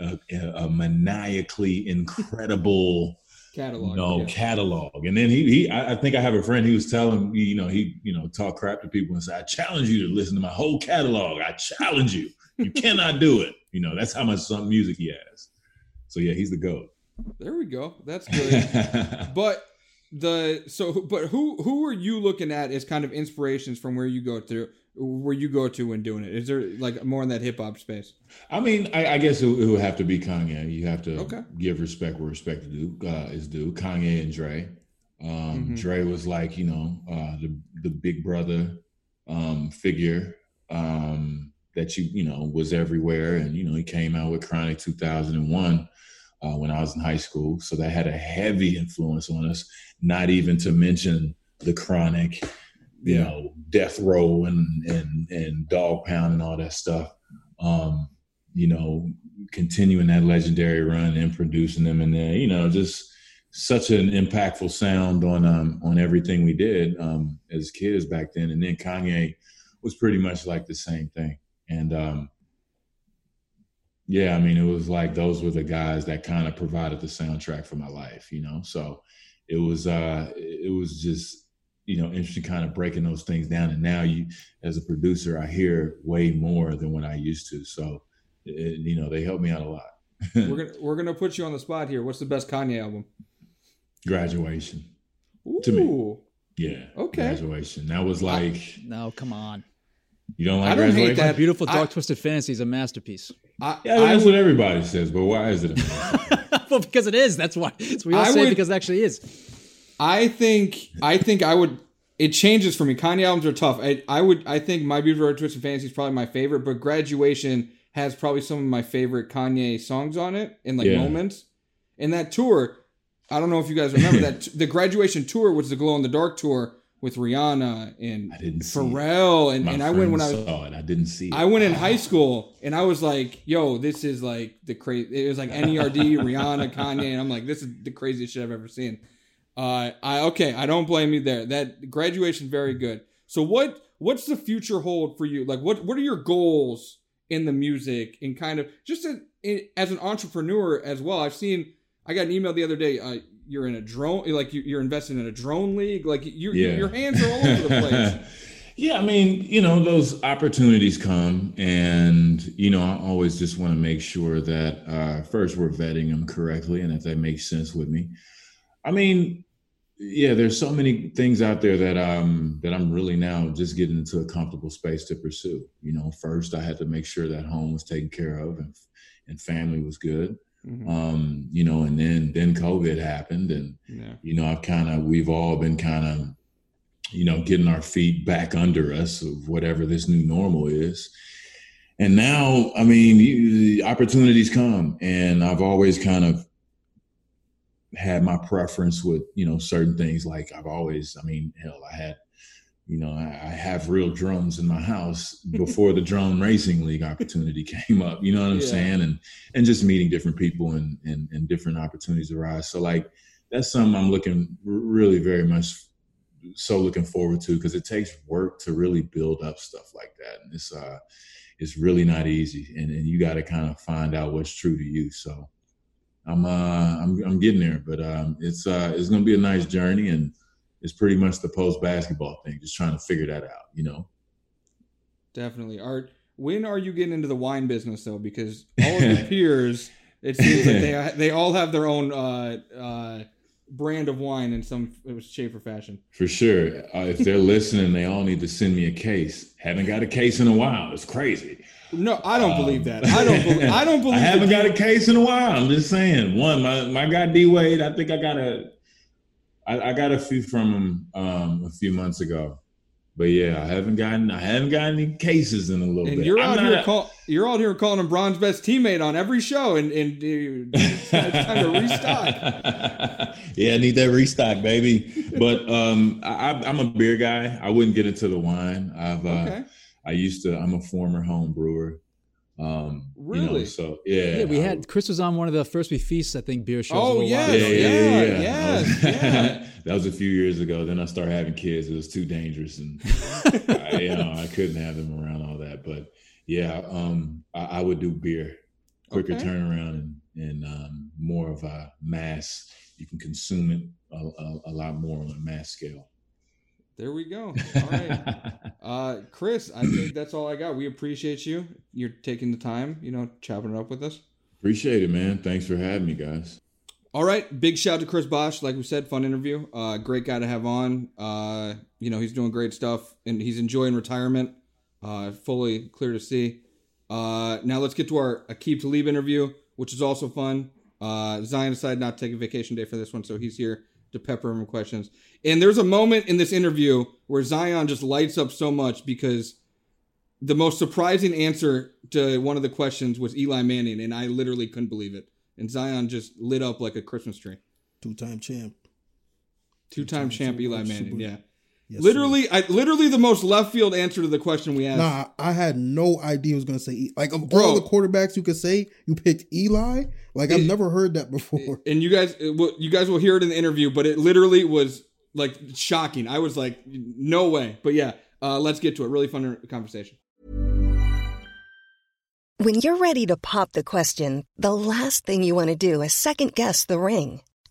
a, a maniacally incredible catalog. You know, yeah. catalog. And then he, he, I think I have a friend. He was telling me, you know, he, you know, talk crap to people and say, "I challenge you to listen to my whole catalog. I challenge you. You cannot do it." You know, that's how much some music he has. So yeah, he's the goat. There we go. That's good. but the so but who who are you looking at as kind of inspirations from where you go through where you go to when doing it? Is there like more in that hip-hop space? I mean i, I guess it, it, would have to be kanye. You have to okay. give respect where respect is due, uh, is due. Kanye and dre. Um, mm-hmm. dre was like you know uh, the the big brother um, figure um, that you you know was everywhere. And you know he came out with chronic 2001 uh, when i was in high school. So that had a heavy influence on us not even to mention the chronic, you yeah. know, death row and and and dog pound and all that stuff. Um, you know, continuing that legendary run and producing them and then, you know, just such an impactful sound on um on everything we did um as kids back then. And then Kanye was pretty much like the same thing. And um yeah, I mean, it was like those were the guys that kind of provided the soundtrack for my life, you know. So it was uh it was just you know interesting kind of breaking those things down. And now you as a producer i hear way more than what i used to. So it, you know they help me out a lot. We're gonna we're gonna put you on the spot here. What's the best kanye album? Graduation. Ooh. to me. Yeah. Okay. Graduation. That was like no come on you don't like I don't graduation? hate that. Beautiful Dark I, Twisted Fantasy is a masterpiece. I, yeah, I that's what everybody says, but why is it? well, because it is. That's why. So we all I say would, because it actually is. I think. I think I would. It changes for me. Kanye albums are tough. I, I would. I think My Beautiful Dark Twisted Fantasy is probably my favorite, but Graduation has probably some of my favorite Kanye songs on it in like yeah. moments. And that tour, I don't know if you guys remember that the Graduation tour was the Glow in the Dark tour with Rihanna and Pharrell and, and I went when I was saw it. I didn't see it. I went in high school and I was like, yo, this is like the crazy it was like NERD, Rihanna, Kanye, and I'm like, this is the craziest shit I've ever seen. Uh I okay, I don't blame you there. That graduation very good. So what what's the future hold for you? Like what what are your goals in the music and kind of just a, as an entrepreneur as well? I've seen I got an email the other day. Uh, you're in a drone like you, are investing in a drone league like you, yeah. your hands are all over the place. Yeah i mean you know those opportunities come and you know i always just want to make sure that uh, first we're vetting them correctly and if that makes sense with me. I mean yeah there's so many things out there that um that i'm really now just getting into a comfortable space to pursue. You know first i had to make sure that home was taken care of and and family was good Mm-hmm. Um, you know, and then then COVID happened, and yeah. you know, I've kind of we've all been kind of, you know, getting our feet back under us of whatever this new normal is. And now, I mean, you, opportunities come, and I've always kind of had my preference with you know certain things. Like I've always, I mean, hell, I had you know, I, I, have real drums in my house before the drone racing league opportunity came up. You know what I'm yeah. saying? And and just meeting different people and, and and different opportunities arise. So like that's something I'm looking really very much so looking forward to because it takes work to really build up stuff like that. And it's uh it's really not easy. And and you got to kind of find out what's true to you. So I'm uh, I'm I'm getting there, but um, it's uh, it's gonna be a nice journey, and it's pretty much the post basketball thing, just trying to figure that out, you know. Definitely. Art, when are you getting into the wine business though? Because all of your peers, it seems like they they all have their own uh, uh, brand of wine in some shape or fashion. For sure. Uh, if they're listening, they all need to send me a case. Haven't got a case in a while. It's crazy. No, I don't um, believe that. I don't. Believe, I don't believe. I haven't got a case in a while. I'm just saying. One, my my guy D Wade. I think I got a. I, I got a few from him um, a few months ago. But yeah, I haven't gotten I haven't gotten any cases in a little and bit. You're out here a, call, you're out here calling him Bron's best teammate on every show, and, and it's time to restock. yeah, I need that restock, baby. But um, I, am a beer guy. I wouldn't get into the wine. I've uh, okay. I used to. I'm a former home brewer. Um, really? You know, so yeah, yeah. We had Chris was on one of the First We Feast, I think, beer shows. Oh yeah, yeah, yeah, yeah, yeah. Was, yeah. that was a few years ago. Then I started having kids. It was too dangerous, and I, you know, I couldn't have them around all that. But yeah, um, I, I would do beer, quicker okay. turnaround, and and um, more of a mass. You can consume it a, a, a lot more on a mass scale. There we go. All right. uh, Chris, I think that's all I got. We appreciate you. You're taking the time, you know, chopping it up with us. Appreciate it, man. Thanks for having me, guys. All right. Big shout to Chris Bosh. Like we said, fun interview. Uh, great guy to have on. Uh, you know, he's doing great stuff and he's enjoying retirement. Uh, fully clear to see. Uh, now let's get to our Aqib Talib interview, which is also fun. Uh, Zion decided not to take a vacation day for this one, so he's here to pepper him with questions. And there's a moment in this interview where Zion just lights up so much because the most surprising answer to one of the questions was Eli Manning, and I literally couldn't believe it. And Zion just lit up like a Christmas tree. Two time champ. Two time champ Eli Manning, yeah. Yes, literally, I literally the most left field answer to the question we asked. Nah, I had no idea he was gonna say like of Bro, all the quarterbacks you could say, you picked Eli. Like I've never heard that before. And you guys, you guys will hear it in the interview, but it literally was like shocking. I was like, no way. But yeah, uh, let's get to it. Really fun conversation. When you're ready to pop the question, the last thing you want to do is second guess the ring.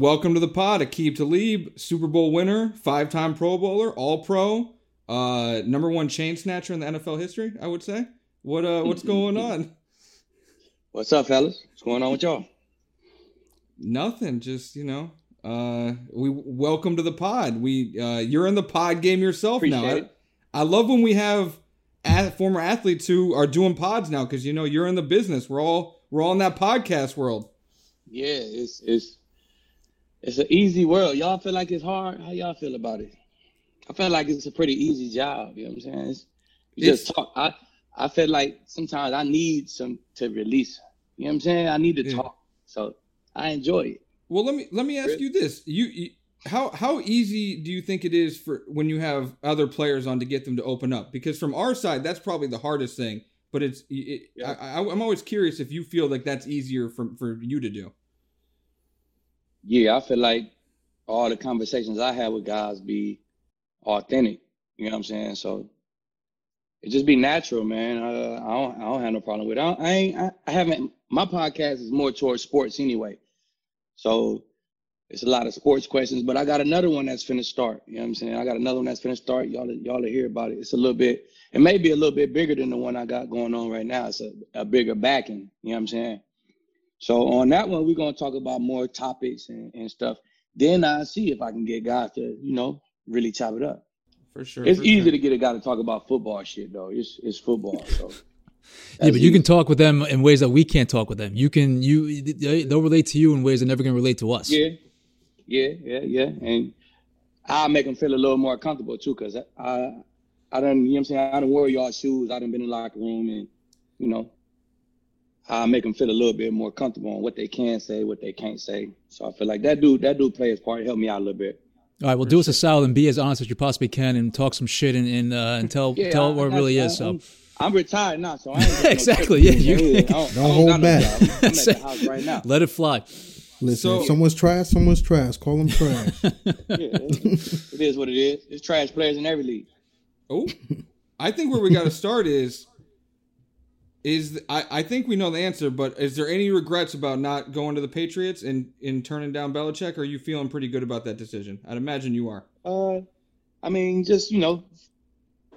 Welcome to the pod, Aqib Talib, Super Bowl winner, five-time Pro Bowler, All-Pro, uh, number one chain snatcher in the NFL history, I would say. What uh, what's going on? What's up, fellas? What's going on with y'all? Nothing. Just you know, uh, we welcome to the pod. We uh, you're in the pod game yourself Appreciate now. It. I, I love when we have former athletes who are doing pods now because you know you're in the business. We're all we're all in that podcast world. Yeah, it's it's it's an easy world. Y'all feel like it's hard. How y'all feel about it? I feel like it's a pretty easy job. You know what I'm saying? It's, you it's, just talk. I I feel like sometimes I need some to release. You know what I'm saying? I need to yeah. talk. So I enjoy it. Well, let me let me ask you this: you, you, how how easy do you think it is for when you have other players on to get them to open up? Because from our side, that's probably the hardest thing. But it's it, yeah. I, I, I'm always curious if you feel like that's easier for for you to do. Yeah, I feel like all the conversations I have with guys be authentic. You know what I'm saying? So it just be natural, man. Uh, I don't I don't have no problem with it. I, I ain't I, I, haven't my podcast is more towards sports anyway. So it's a lot of sports questions, but I got another one that's finna start. You know what I'm saying? I got another one that's finna start. Y'all y'all will hear about it. It's a little bit it may be a little bit bigger than the one I got going on right now. It's a, a bigger backing, you know what I'm saying? So on that one, we're gonna talk about more topics and, and stuff then I see if I can get guys to, you know, really chop it up. For sure. It's for easy sure. to get a guy to talk about football shit though. It's it's football. So Yeah, but you can talk with them in ways that we can't talk with them. You can you they- they'll relate to you in ways they're never to relate to us. Yeah, yeah, yeah, yeah, and I make them feel a little more comfortable too, cause I, I, I done, you know what I'm saying. I done wore y'all shoes. I done been in the locker room, and you know, I make them feel a little bit more comfortable on what they can say, what they can't say. So I feel like that dude, that dude play his part, help me out a little bit. All right, well, do us a solid and be as honest as you possibly can, and talk some shit and and, uh, and tell Yeah, tell I- what it really I- is. So I'm, I'm retired now, so I ain't Exactly, No yeah, you- I don't, Don't don't hold got no back. job. I'm at the house right now. let it fly. Listen, So- if someone's trash, someone's trash. Call them trash. Yeah, it, it is what it is. It's trash players in every league. Oh, I think where we got to start is is I, I think we know the answer, but is there any regrets about not going to the Patriots and in turning down Belichick? Or are you feeling pretty good about that decision? I'd imagine you are. Uh, I mean, just you know,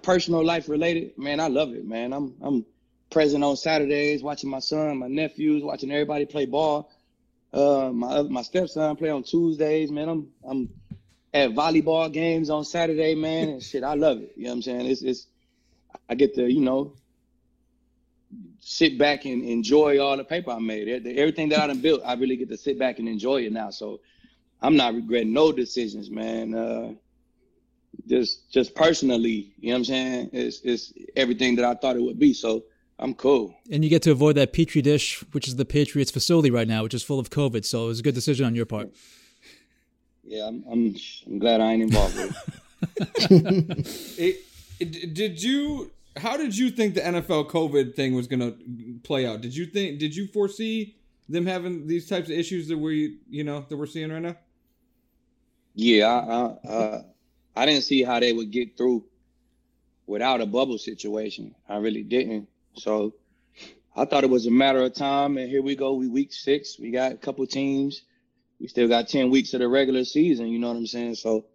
personal life related. Man, I love it, man. I'm I'm present on Saturdays, watching my son, my nephews, watching everybody play ball. Uh, my my stepson play on Tuesdays, man. I'm I'm at volleyball games on Saturday, man, and shit. I love it. You know what I'm saying? It's it's I get to you know sit back and enjoy all the paper I made. Everything that I done built, I really get to sit back and enjoy it now. So I'm not regretting no decisions, man. Uh, just just personally, you know what I'm saying? It's it's everything that I thought it would be. So I'm cool. And you get to avoid that petri dish, which is the Patriots facility right now, which is full of COVID. So it was a good decision on your part. Yeah, I'm I'm, I'm glad I ain't involved with it. It, it, did you? How did you think the NFL COVID thing was going to play out? Did you think? Did you foresee them having these types of issues that we, you know, that we're seeing right now? Yeah, I, I, uh, I didn't see how they would get through without a bubble situation. I really didn't. So I thought it was a matter of time, and here we go. We week six. We got a couple teams. We still got ten weeks of the regular season. You know what I'm saying? So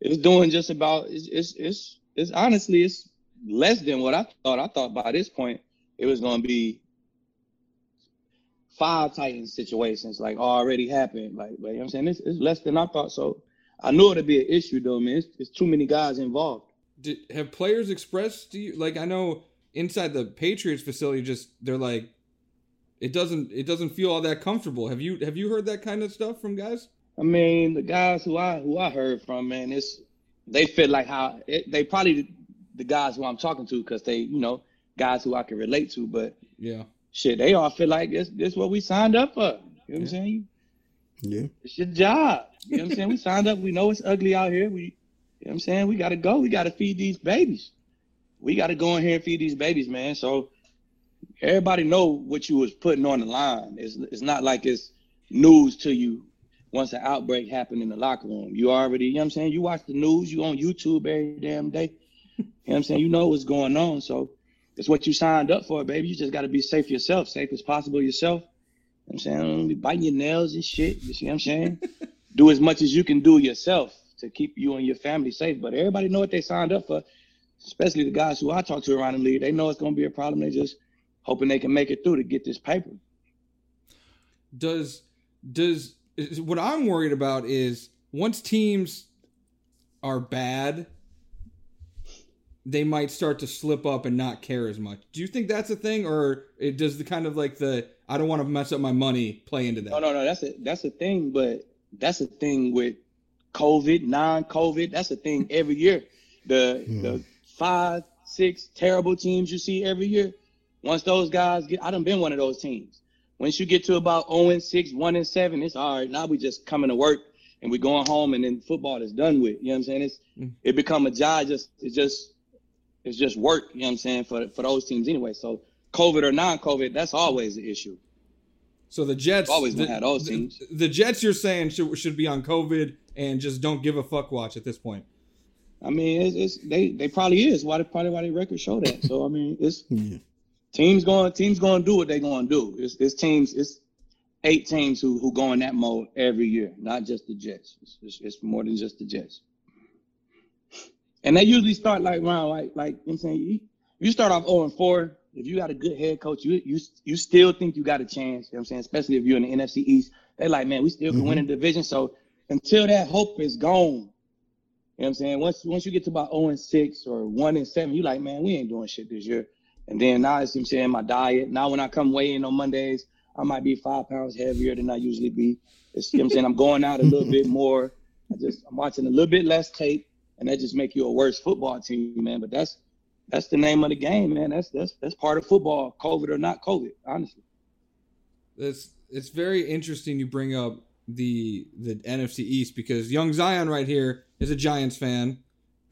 it's doing just about. It's it's it's, it's honestly it's less than what I thought. I thought by this point it was going to be five Titans situations like already happened. Like, but you know what I'm saying? It's, it's less than I thought. So I knew it'd be an issue though, man. It's, it's too many guys involved. Did, have players expressed to you? Like I know inside the Patriots facility, just they're like, it doesn't it doesn't feel all that comfortable. Have you have you heard that kind of stuff from guys? I mean, the guys who I who I heard from, man, it's they feel like how it, they probably the guys who I'm talking to because they, you know, guys who I can relate to. But Yeah. shit, they all feel like this this what we signed up for. You know what I'm saying? yeah. It's your job. You know what I'm saying? We signed up. We know it's ugly out here. We, you know what I'm saying? We got to go. We got to feed these babies. We got to go in here and feed these babies, man. So everybody know what you was putting on the line. It's, it's not like it's news to you once an outbreak happened in the locker room. You already, you know what I'm saying? You watch the news. You on YouTube every damn day. You know what I'm saying? You know what's going on. So it's what you signed up for, baby. You just got to be safe yourself, safe as possible yourself. You know what I'm saying? Don't be biting your nails and shit. You see what I'm saying? do as much as you can do yourself to keep you and your family safe. But everybody know what they signed up for, especially the guys who I talk to around the league. They know it's going to be a problem. They just hoping they can make it through to get this paper. Does does is, what I'm worried about is once teams are bad, they might start to slip up and not care as much. Do you think that's a thing, or it does the kind of like the I don't want to mess up my money play into that? No, no, no. That's a that's a thing, but that's a thing with COVID, non-COVID. That's a thing every year. The hmm. the five, six terrible teams you see every year. Once those guys get, I done been one of those teams. Once you get to about 0 and 6, 1 and 7, it's all right. Now we just coming to work and we going home and then football is done with. You know what I'm saying? It's mm. it become a job. Just it's just it's just work. You know what I'm saying for for those teams anyway. So COVID or non-COVID, that's always the issue. So the Jets Always the, gonna have those teams. The, Jets, you're saying should should be on COVID and just don't give a fuck watch at this point. I mean, it's, it's they they probably is. Why they probably why they records show that. So I mean, it's Yeah. teams going teams going to do what they going to do. It's, it's teams. It's eight teams who who go in that mode every year, not just the Jets. It's, it's, it's more than just the Jets. And they usually start like around like like you know what I'm saying you, you start off 0 and 4. If you got a good head coach, you you you still think you got a chance. You know what I'm saying? Especially if you're in the NFC East. They're like, man, we still can win mm-hmm. a division. So until that hope is gone. You know what I'm saying? Once once you get to about 0 and 6 or 1 and 7, you're like, man, we ain't doing shit this year. And then now it's I'm saying my diet. Now when I come weigh in on Mondays, I might be five pounds heavier than I usually be. It's, you know what I'm saying? I'm going out a little bit more. I just I'm watching a little bit less tape, and that just make you a worse football team, man. But that's that's the name of the game, man. That's that's that's part of football, COVID or not COVID, honestly. It's it's very interesting you bring up the the NFC East because young Zion right here is a Giants fan,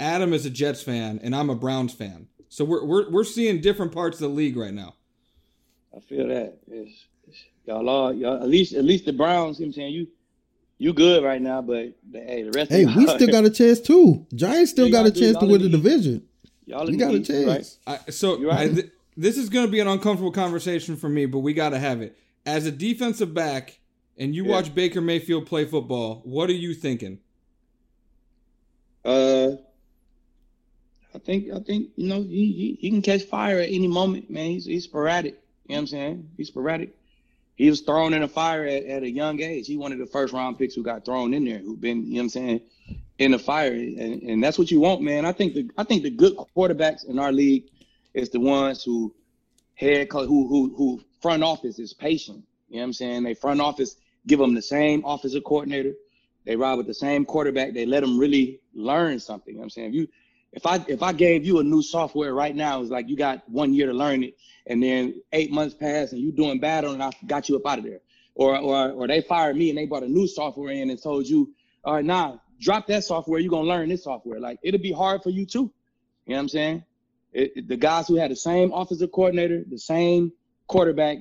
Adam is a Jets fan, and I'm a Browns fan. So we're we're we're seeing different parts of the league right now. I feel that. It's, it's, y'all are y'all at least at least the Browns, you know what I'm saying? You you good right now, but hey, the rest Hey, of we still got a chance too. Giants still Yeah, got a do. chance to win the in the- division. y'all We in got a the East, right? chance. I, so right. I, th- this is going to be an uncomfortable conversation for me, but we got to have it. As a defensive back, and you Yeah. watch Baker Mayfield play football, what are you thinking? Uh, I think I think you know he, he he can catch fire at any moment, man. He's he's sporadic. You know what I'm saying? He's sporadic. He was thrown in the fire at, at a young age. He one of the first round picks who got thrown in there, who been you know what I'm saying in the fire, and, and that's what you want, man. I think the I think the good quarterbacks in our league is the ones who head co- who who who front office is patient. You know what I'm saying? They front office give them the same offensive coordinator. They ride with the same quarterback. They let them really learn something. You know what I'm saying? If you if I if I gave you a new software right now, it's like you got one year to learn it, and then eight months pass and you doing bad on it, I got you up out of there. Or or or they fired me and they brought a new software in and told you, all right, nah, drop that software, you're gonna learn this software. Like it'll be hard for you too. You know what I'm saying? It, it- the guys who had the same offensive coordinator, the same quarterback,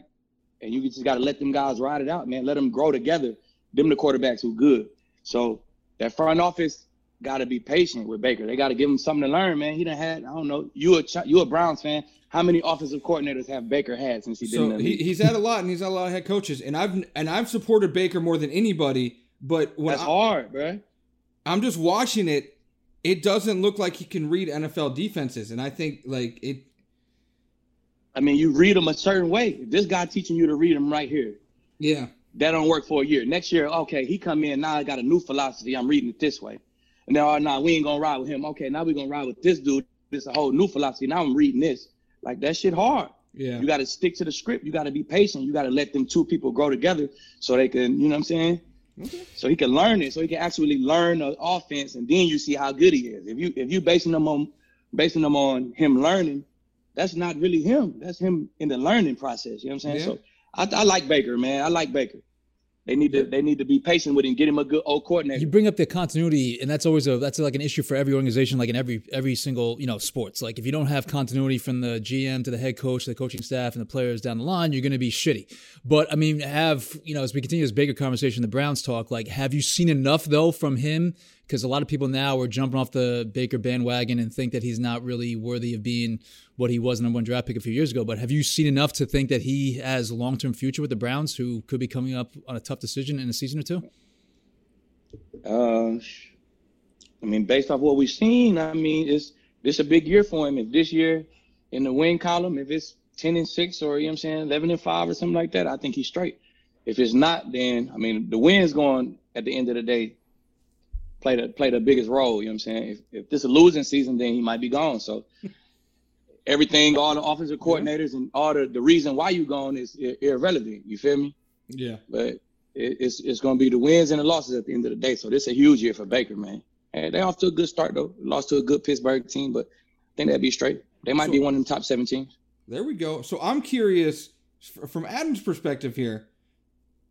and you just got to let them guys ride it out, man. Let them grow together. Them the quarterbacks who good. So that front office got to be patient with Baker. They got to give him something to learn, man. He done had, I don't know, you a you a Browns fan. How many offensive coordinators have Baker had since he So the he, he's had a lot, and he's had a lot of head coaches, and I've and I've supported Baker more than anybody. But when That's I, hard, bro. I'm just watching it, it doesn't look like he can read NFL defenses, and I think like it. I mean, you read them a certain way. This guy teaching you to read them right here, Yeah, that don't work for a year. Next year, okay, he come in now. I got a new philosophy. I'm reading it this way, and then oh no, we ain't gonna ride with him. Okay, now we gonna ride with this dude. This a whole new philosophy. Now I'm reading this. Like that shit hard. yeah. You got to stick to the script. You got to be patient. You got to let them two people grow together so they can, you know what I'm saying? Okay. So he can learn it. So he can actually learn the offense, and then you see how good he is. If you if you basing them on basing them on him learning, that's not really him. That's him in the learning process. You know what I'm saying? Yeah. So I, I like Baker, man. I like Baker. They need to they need to be patient with him. Get him a good old coordinator. You bring up the continuity, and that's always a that's like an issue for every organization, like in every every single you know sports. Like if you don't have continuity from the GM to the head coach, to the coaching staff, and the players down the line, you're going to be shitty. But I mean, have you know as we continue this bigger conversation, the Browns talk. Like, have you seen enough though from him? Because a lot of people now are jumping off the Baker bandwagon and think that he's not really worthy of being what he was number one draft pick a few years ago. But have you seen enough to think that he has a long term future with the Browns, who could be coming up on a tough decision in a season or two? Uh, I mean, based off what we've seen, I mean, it's this a big year for him. If this year in the win column, if it's ten and six or you know what I'm saying, eleven and five or something like that, I think he's straight. If it's not, then I mean, the win's going at the end of the day play the play the biggest role. You know what I'm saying? If if this is a losing season, then he might be gone. So everything, all the offensive coordinators and all the the reason why you gone is i- irrelevant. You feel me? Yeah. but it, it's it's going to be the wins and the losses at the end of the day. So this is a huge year for Baker, man. And they off to a good start though. Lost to a good Pittsburgh team, but I think that'd be straight. They might be one of the top seven teams. There we go. So I'm curious from Adam's perspective here.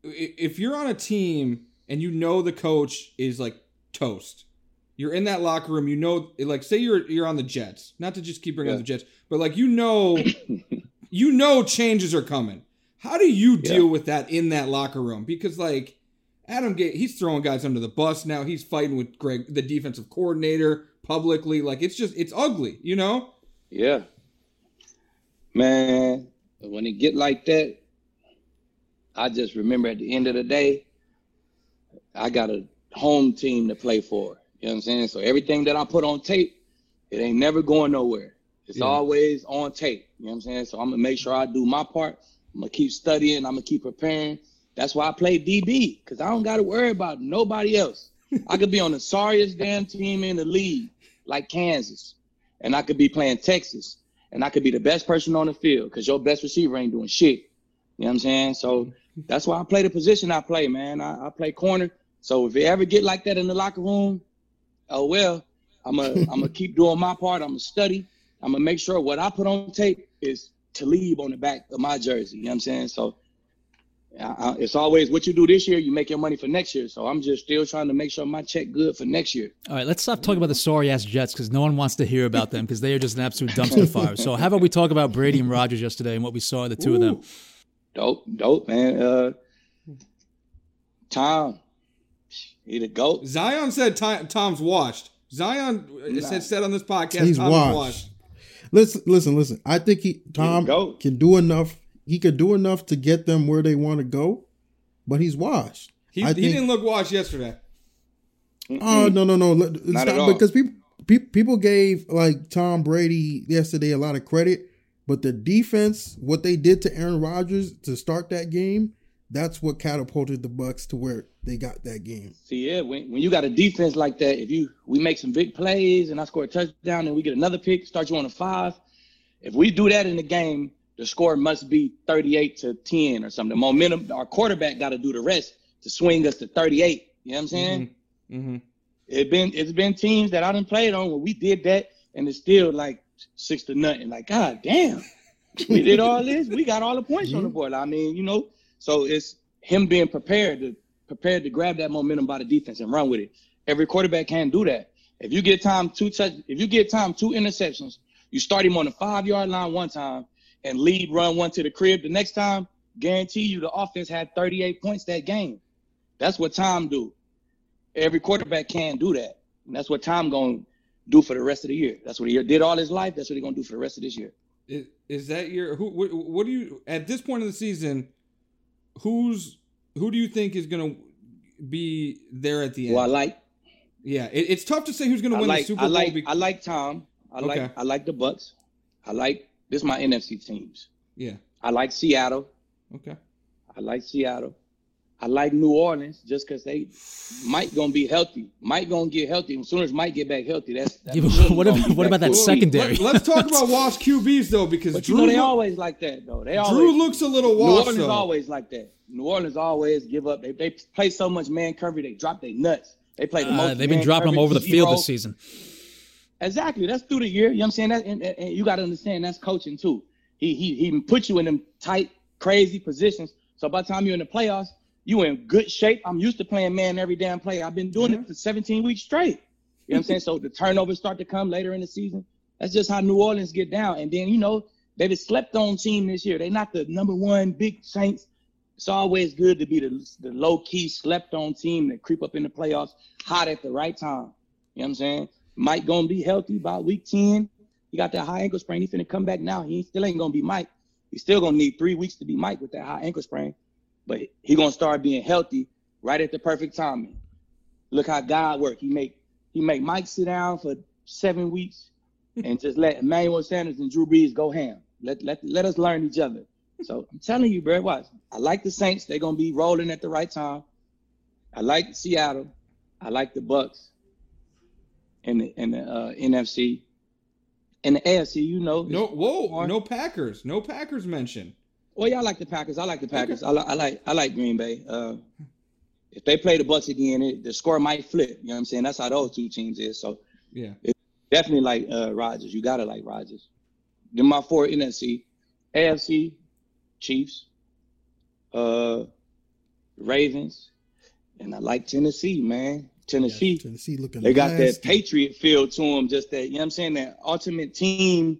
If you're on a team and you know the coach is like toast, you're in that locker room. You know, like say you're you're on the Jets. Not to just keep bringing up the Jets, but like you know, you know changes are coming. How do you deal with that in that locker room? Because like Adam, Ga- he's throwing guys under the bus now. He's fighting with Greg, the defensive coordinator, publicly. Like it's just it's ugly, you know. Yeah, man. When it get like that, I just remember at the end of the day, I got a home team to play for. You know what I'm saying? So everything that I put on tape, it ain't never going nowhere. It's Yeah. always on tape. You know what I'm saying? So I'm gonna make sure I do my part. I'm gonna keep studying. I'm gonna keep preparing. That's why I play DB because I don't got to worry about nobody else. I could be on the sorriest damn team in the league, like Kansas, and I could be playing Texas, and I could be the best person on the field because your best receiver ain't doing shit. You know what I'm saying? So that's why I play the position I play, man. I, I play corner. So if you ever get like that in the locker room, oh well, I'm gonna I'm gonna keep doing my part. I'm gonna study. I'm gonna make sure what I put on tape is Talib on the back of my jersey. You know what I'm saying? So I, it's always what you do this year, you make your money for next year. So I'm just still trying to make sure my check good for next year. All right, let's stop talking about the sorry ass Jets because no one wants to hear about them because they are just an absolute dumpster fire. So how about we talk about Brady and Rodgers yesterday and what we saw the two Ooh. of them? Dope, dope, man. Uh, Tom, he the goat. Zion said Tom's washed. Zion nah. said said on this podcast He's Tom's washed. washed. Listen, listen, listen. I think he Tom can do enough he could do enough to get them where they want to go, but he's washed. He, he didn't look washed yesterday. Oh no no no! Not not, at all. Because people people gave like Tom Brady yesterday a lot of credit, but the defense, what they did to Aaron Rodgers to start that game, that's what catapulted the Bucs to where they got that game. See, yeah, when, when you got a defense like that, if you we make some big plays and I score a touchdown and we get another pick, start you on a five. If we do that in the game, the score must be 38 to 10 or something. The momentum, our quarterback got to do the rest to swing us to 38. You know what I'm saying? Mm-hmm. Mm-hmm. It been it's been teams that I didn't play it on where we did that and it's still like six to nothing. Like, God damn, we did all this. We got all the points mm-hmm. on the board. I mean, you know, so it's him being prepared to prepared to grab that momentum by the defense and run with it. Every quarterback can do that. If you get time two touch, if you get time two interceptions, you start him on the five yard line one time, and lead run one to the crib the next time, guarantee you the offense had 38 points that game. That's what Tom do. Every quarterback can do that. And that's what Tom going to do for the rest of the year. That's what he did all his life. That's what he's going to do for the rest of this year. Is, is that your who what, what, do you at this point of the season who's who do you think is going to be there at the end? Well, I like Yeah, it, it's tough to say who's going to win like, the Super I like, Because, I like Tom. I okay. like I like the Bucs. I like this is my NFC teams. Yeah. I like Seattle. Okay. I like Seattle. I like New Orleans just because they might gonna be healthy. Might gonna get healthy. As soon as Mike get back healthy, that's, that's yeah, what, about, what about that cool. secondary? Let, us talk about Wash QBs though, because but Drew you know, they always like that though. They always, Drew looks a little washed. New Orleans though. always like that. New Orleans always give up. They, they play so much man coverage, they drop their nuts. They play the uh, most. They've been dropping them over the field this season. Exactly. That's through the year. You know what I'm saying? That, and, and you got to understand that's coaching too. He he he put you in them tight, crazy positions. So by the time you're in the playoffs, you in good shape. I'm used to playing man every damn play. I've been doing mm-hmm. it for 17 weeks straight. You know what I'm saying? So the turnovers start to come later in the season. That's just how New Orleans get down. And then, you know, they're the slept on team this year. They're not the number one big Saints. It's always good to be the, the low key slept on team that creep up in the playoffs hot at the right time. You know what I'm saying? Mike gonna be healthy by week 10. He got that high ankle sprain. He's finna come back now. He still ain't gonna be Mike. He's still gonna need three weeks to be Mike with that high ankle sprain. But he gonna start being healthy right at the perfect timing. Look how God work. He make he make Mike sit down for seven weeks and just let Emmanuel Sanders and Drew Brees go ham. Let let let us learn each other. So I'm telling you, bro, watch. I like the Saints. They're gonna be rolling at the right time. I like Seattle. I like the Bucs. And the and the uh, NFC. In the AFC, you know. No, whoa, no Packers, no Packers mention. Well, yeah, I like the Packers. I like the Packers. Okay. I, li- I like I like Green Bay. Uh, if they play the Bucs again, it, the score might flip. You know what I'm saying? That's how those two teams is. So yeah, it's definitely like uh, Rodgers. You gotta like Rodgers. Then my four NFC, AFC, Chiefs, uh, Ravens, and I like Tennessee, man. Tennessee. Yeah, Tennessee looking. They got nasty. that Patriot feel to them. Just that you know what I'm saying. That ultimate team.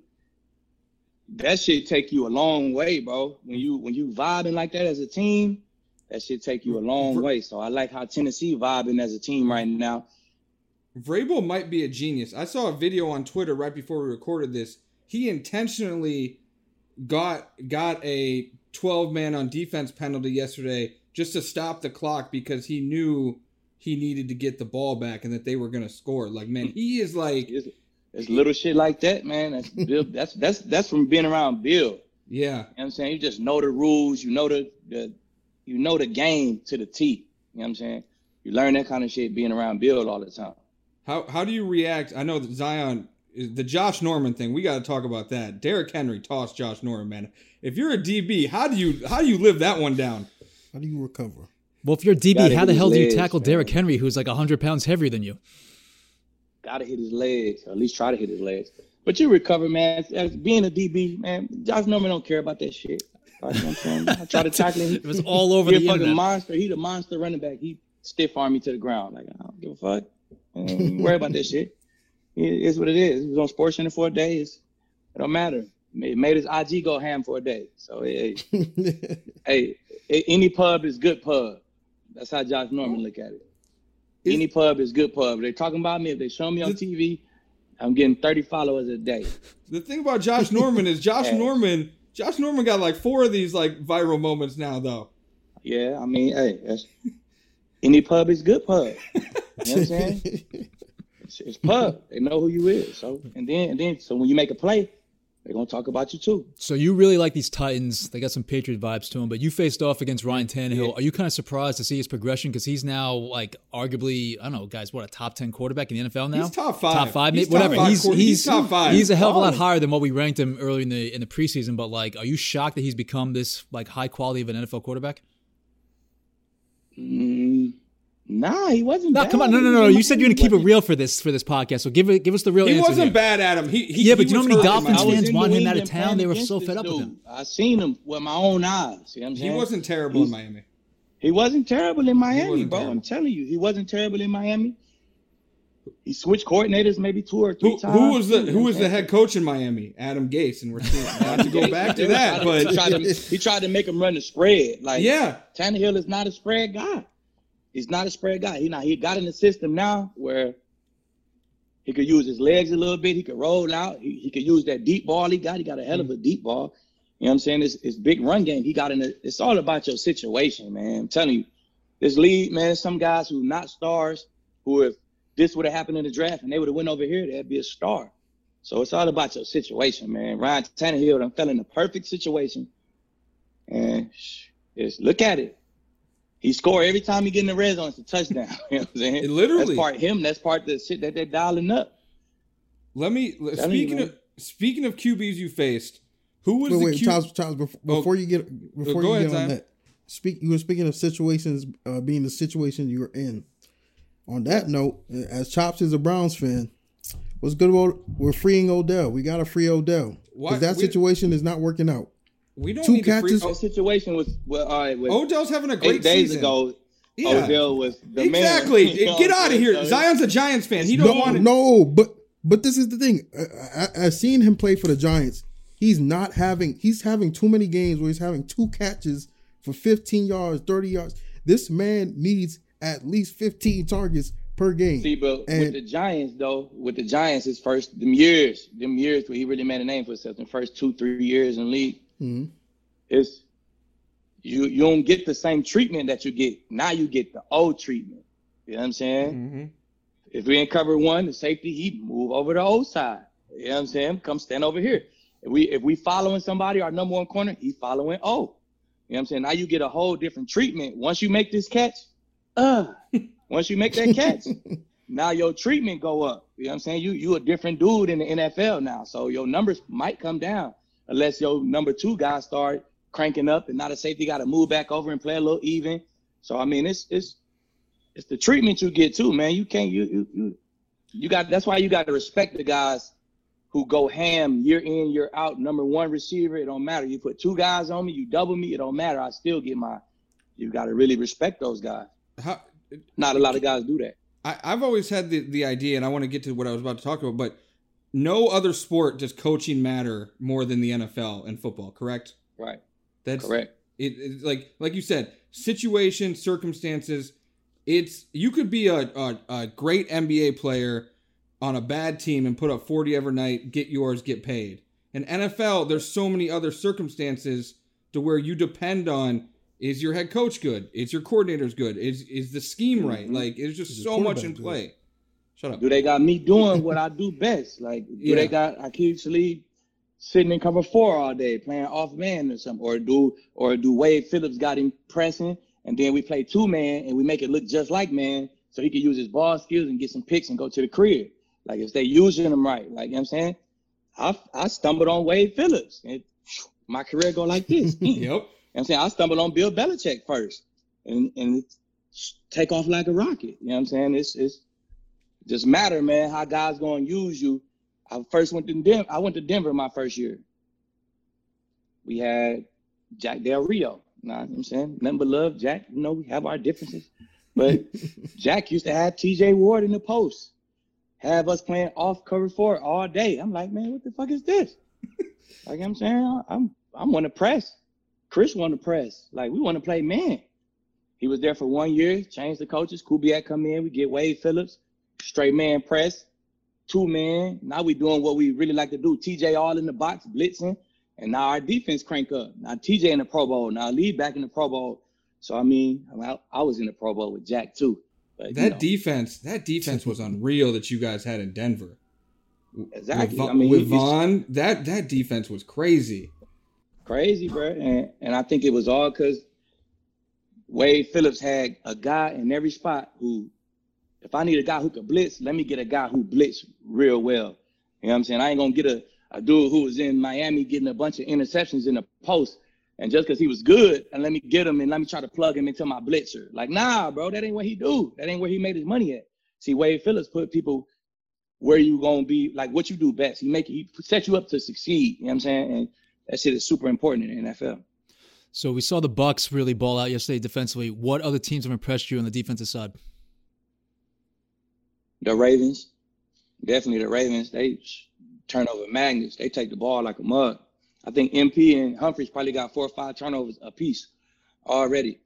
That should take you a long way, bro. When you when you vibing like that as a team, that should take you a long way. So I like how Tennessee vibing as a team right now. Vrabel might be a genius. I saw a video on Twitter right before we recorded this. He intentionally got got a 12 man on defense penalty yesterday just to stop the clock because he knew he needed to get the ball back and that they were going to score. Like, man, hmm. he is like. It's, it's little shit like that, man. That's Bill. that's that's that's from being around Bill. Yeah. You know what I'm saying? You just know the rules. You know the, the you know the game to the T. You know what I'm saying? you learn that kind of shit being around Bill all the time. How how do you react? I know that Zion the Josh Norman thing. We got to talk about that. Derrick Henry tossed Josh Norman, man. If you're a DB, how do you how do you live that one down? How do you recover? Well, if you're a DB, Gotta how the hell his do you tackle man. Derrick Henry, who's like 100 pounds heavier than you? Gotta hit his legs, or at least try to hit his legs. But you recover, man. As being a DB, man, Josh Norman don't care about that shit. You know I'm saying? I try to tackle him. It was all over he the a fucking internet. monster. He the monster running back. He stiff arm me to the ground. Like I don't give a fuck. Ain't worry about that shit. It is what it is. He was on Sports Center for a day. It's, it don't matter. It made his IG go ham for a day. So hey, hey, hey, any pub is good pub. That's how Josh Norman look at it. Is- any pub is good pub. They're talking about me. If they show me on TV, I'm getting 30 followers a day. The thing about Josh Norman is Josh. Norman. Josh Norman got like four of these like viral moments now, though. Yeah, I mean, hey, that's, any pub is good pub. You know what I'm saying? It's, it's pub. They know who you is. So and then and then so when you make a play, they're gonna talk about you too. So you really like these Titans. They got some Patriot vibes to them, but you faced off against Ryan Tannehill. Are you kind of surprised to see his progression? Because he's now like arguably, I don't know, guys, what a top ten quarterback in the NFL now. He's top five. Top five, He's whatever. top five he's, he's he's top five. He's a hell of a lot Oh. higher than what we ranked him early in the in the preseason. But like, are you shocked that he's become this like high quality of an NFL quarterback? Mm, nah, he wasn't. No, bad. come on, no, no, He no. You said you're gonna keep it real for this for this podcast. So give it, give us the real He answer. wasn't here. bad at him. He, he Yeah, but he you know how many Dolphins I him. fans in want New him out of town. They were so fed up with him. I seen him with my own eyes. You know what I'm He saying? wasn't terrible in Miami. He wasn't terrible in Miami, bro. terrible. I'm telling you, he wasn't terrible in Miami. He switched coordinators maybe two or three Who, times. who was the who was the head coach in Miami? Adam Gase, and we're seeing, not to go back to that, tried to- he tried, but to, he tried to make him run the spread. Like yeah, Tannehill is not a spread guy. He's not a spread guy. He now he got in the system now where he could use his legs a little bit. He could roll out. He, he could use that deep ball he got. He got a hell of a mm. deep ball. You know what I'm saying? It's, it's big run game. He got in it's all about your situation, man. I'm telling you, this league, man, some guys who not stars, who if this would have happened in the draft and they would have went over here, they'd be a star. So it's all about your situation, man. Ryan Tannehill done fell in the perfect situation. And just look at it. He score every time he get in the red zone. It's a touchdown. You know what I'm saying? It literally- That's part him. That's part the shit that they're dialing up. let me Telling you, speaking man. of speaking of QBs you faced. Who was wait, the wait, Q? Charles, Charles, before, Oh. you get before go you ahead, get on Zion. that, speak. You were speaking of situations uh, being the situation you were in. On that note, as Chopz is a Browns fan, what's good about we're freeing Odell. We got to free Odell Why- because that we- situation is not working out. We don't two need free- catches- That situation was well, all right. With Odell's having a great eight days season. ago, Yeah. Odell was the man. exactly. You Get out of here. Zion's a Giants fan. He don't no, want to. no, but but this is the thing. I, I, I've seen him play for the Giants. He's not having. He's having too many games where he's having two catches for 15 yards, 30 yards. This man needs at least 15 targets per game. See, but with And- the Giants though, with the Giants, his first them years, them years where he really made a name for himself, the first two, three years in league, Mhm. it's you you don't get the same treatment that you get now. You get the old treatment. You know what I'm saying? Mhm. If we ain't cover one, the safety, he move over the old side. You know what I'm saying? Come stand over here. If we if we following somebody, our number one corner, he following O. You know what I'm saying? Now you get a whole different treatment. Once you make this catch, uh, once you make that catch, now your treatment go up. You know what I'm saying? You you a different dude in the NFL now. So your numbers might come down unless your number two guy start cranking up and now the safety got to move back over and play a little even. So I mean it's it's it's the treatment you get too, man. You can't you you you, you got that's why you got to respect the guys who go ham year in year out. Number one receiver, it don't matter. You put two guys on me, you double me, it don't matter. I still get my. You got to really respect those guys. How, Not a lot of guys do that. I, I've always had the, the idea, and I want to get to what I was about to talk about, but no other sport does coaching matter more than the NFL and football, correct? Right. That's Correct. It, it's like like you said, situation, circumstances. It's you could be a, a, a great NBA player on a bad team and put up 40 every night, get yours, get paid. In NFL, there's so many other circumstances to where you depend on is your head coach good? Is your coordinators good? Is is the scheme right? Mhm. Like it's just Is so much in good? Shut up. Do they got me doing what I do best? Like, do Yeah. they got Aqib Talib sitting in cover four all day playing off man or something? Or do or do Wade Phillips got him pressing and then we play two man and we make it look just like man, so he can use his ball skills and get some picks and go to the crib. Like if they using him right, like you know what I'm saying. I I stumbled on Wade Phillips and my career go like this. yep. You know I'm saying I stumbled on Bill Belichick first, and and take off like a rocket. You know what I'm saying? It's it's just matter, man. How God's gonna use you. I first went to Denver. I went to Denver my first year. We had Jack Del Rio. You know what I'm saying? Nothing but love, Jack. You know, we have our differences. But Jack used to have TJ Ward in the post, have us playing off cover four all day. I'm like, man, what the fuck is this? like I'm saying, I'm I'm want to press. Chris want to press. Like we want to play man. He was there for one year, changed the coaches. Kubiak come in, we get Wade Phillips, straight man press, two man. Now we doing what we really like to do. TJ all in the box, blitzing. And now our defense crank up. Now TJ in the Pro Bowl. Now Lee back in the Pro Bowl. So I mean, I, I was in the Pro Bowl with Jack too. But, that you know. defense, that defense was unreal that you guys had in Denver. Exactly. With, I mean, with Von, that that defense was crazy. Crazy, bro. And and I think it was all because Wade Phillips had a guy in every spot who, if I need a guy who could blitz, let me get a guy who blitz real well. You know what I'm saying? I ain't gonna get a, a dude who was in Miami getting a bunch of interceptions in the post, and just because he was good, and let me get him and let me try to plug him into my blitzer. Like, nah, bro, that ain't what he do. That ain't where he made his money at. See, Wade Phillips put people where you gonna be, like what you do best. He make he set you up to succeed. You know what I'm saying? And that shit is super important in the NFL. So we saw the Bucs really ball out yesterday defensively. What other teams have impressed you on the defensive side? The Ravens, definitely the Ravens. They turnover magnets. They take the ball like a mug. I think MP and Humphries probably got four or five turnovers apiece already.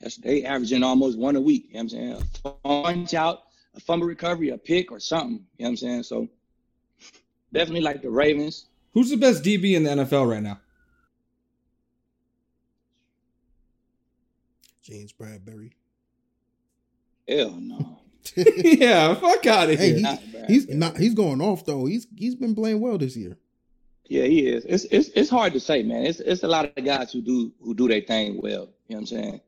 That's they averaging almost one a week. You know what I'm saying? A punch out, a fumble recovery, a pick, or something. You know what I'm saying? So definitely like the Ravens. Who's the best DB in the NFL right now? James Bradberry. Hell no. yeah, fuck out of Hey, here. he's, he's not. He's going off though. He's he's been playing well this year. Yeah, he is. It's it's it's hard to say, man. It's it's a lot of guys who do who do their thing well. You know what I'm saying?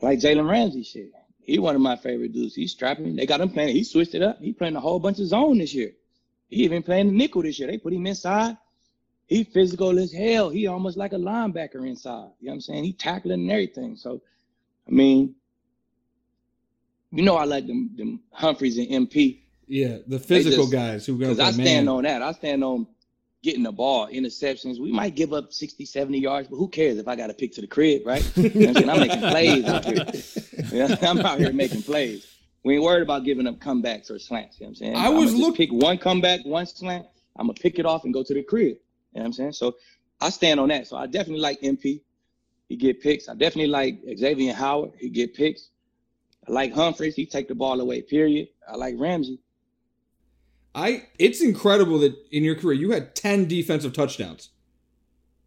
Like Jalen Ramsey, shit. He one of my favorite dudes. He's strapping. They got him playing. He switched it up. He playing a whole bunch of zone this year. He even playing the nickel this year. They put him inside. He physical as hell. He almost like a linebacker inside. You know what I'm saying? He tackling and everything. So, I mean, you know, I like them, them Humphries and MP. Yeah, the physical just- guys who go Because I stand man. on that. I stand on getting the ball, interceptions. We might give up 60, 70 yards, but who cares if I got a pick to the crib, right? You know I'm, saying? I'm making plays out here. I'm out here making plays. We ain't worried about giving up comebacks or slants. You know what I'm saying? I was just look- pick one comeback, one slant. I'm gonna pick it off and go to the crib. You know what I'm saying? So I stand on that. So I definitely like MP. He get picks. I definitely like Xavier Howard. He get picks. I like Humphreys. He take the ball away. Period. I like Ramsey. I it's incredible that in your career you had 10 defensive touchdowns.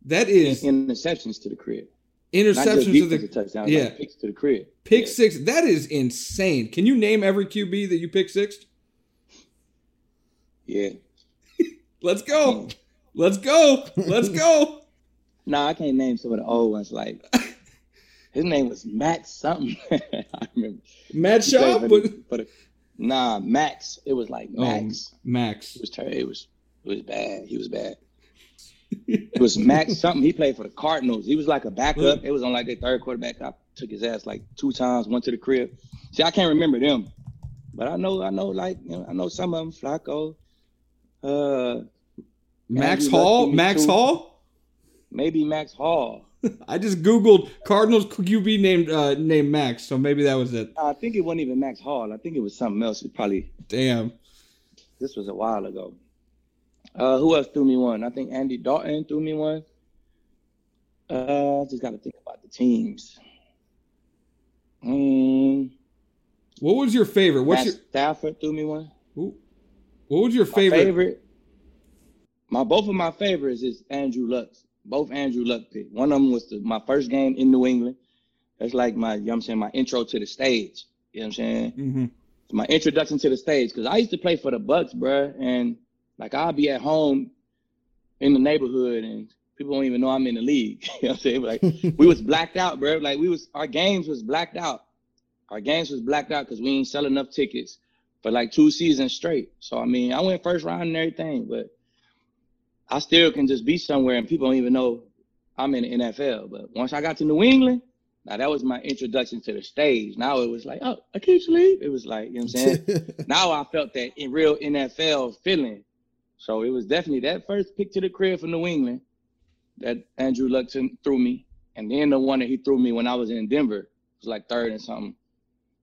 That is interceptions to the crib. Interceptions to the touchdowns, yeah. like picks to the crib. pick six. That is insane. Can you name every QB that you pick six? Yeah. Let's go. Let's go. Let's go. Nah, I can't name some of the old ones. Like his name was Max something. I remember. Matt Shaw, but the- nah, Max. It was like Oh, Max. Max. It was ter- It was. It was bad. He was bad. It was Max something. He played for the Cardinals. He was like a backup. It was on like their third quarterback. I took his ass like two times. Went to the crib. See, I can't remember them, but I know. I know. Like you know, I know some of them. Flacco. Uh, Max Hall. Max too. Hall. maybe Max Hall. I just googled Cardinals could QB named uh, named Max, so maybe that was it. I think it wasn't even Max Hall. I think it was something else. It probably Damn. this was a while ago. Uh, who else threw me one? I think Andy Dalton threw me one. Uh, I just got to think about the teams. Mm, What was your favorite? What's Matt your Stafford threw me one. who- what was your My favorite? favorite. My both of my favorites is Andrew Luck's. Both Andrew Luck pick. One of them was the, my first game in New England. That's like my, you know what I'm saying, my intro to the stage. You know what I'm saying? hmm my introduction to the stage because I used to play for the Bucs, bruh, and like I'll be at home in the neighborhood and people don't even know I'm in the league. you know what I'm saying? Like we was blacked out, bro. Like we was our games was blacked out. Our games was blacked out because we ain't sell enough tickets for like two seasons straight. So I mean, I went first round and everything, but I still can just be somewhere and people don't even know I'm in the NFL. But once I got to New England, now that was my introduction to the stage. Now it was like, oh, I can't sleep. It was like, you know what I'm saying? now I felt that in real NFL feeling. So it was definitely that first pick to the crib from New England that Andrew Luck threw me. And then the one that he threw me when I was in Denver it was like third and something.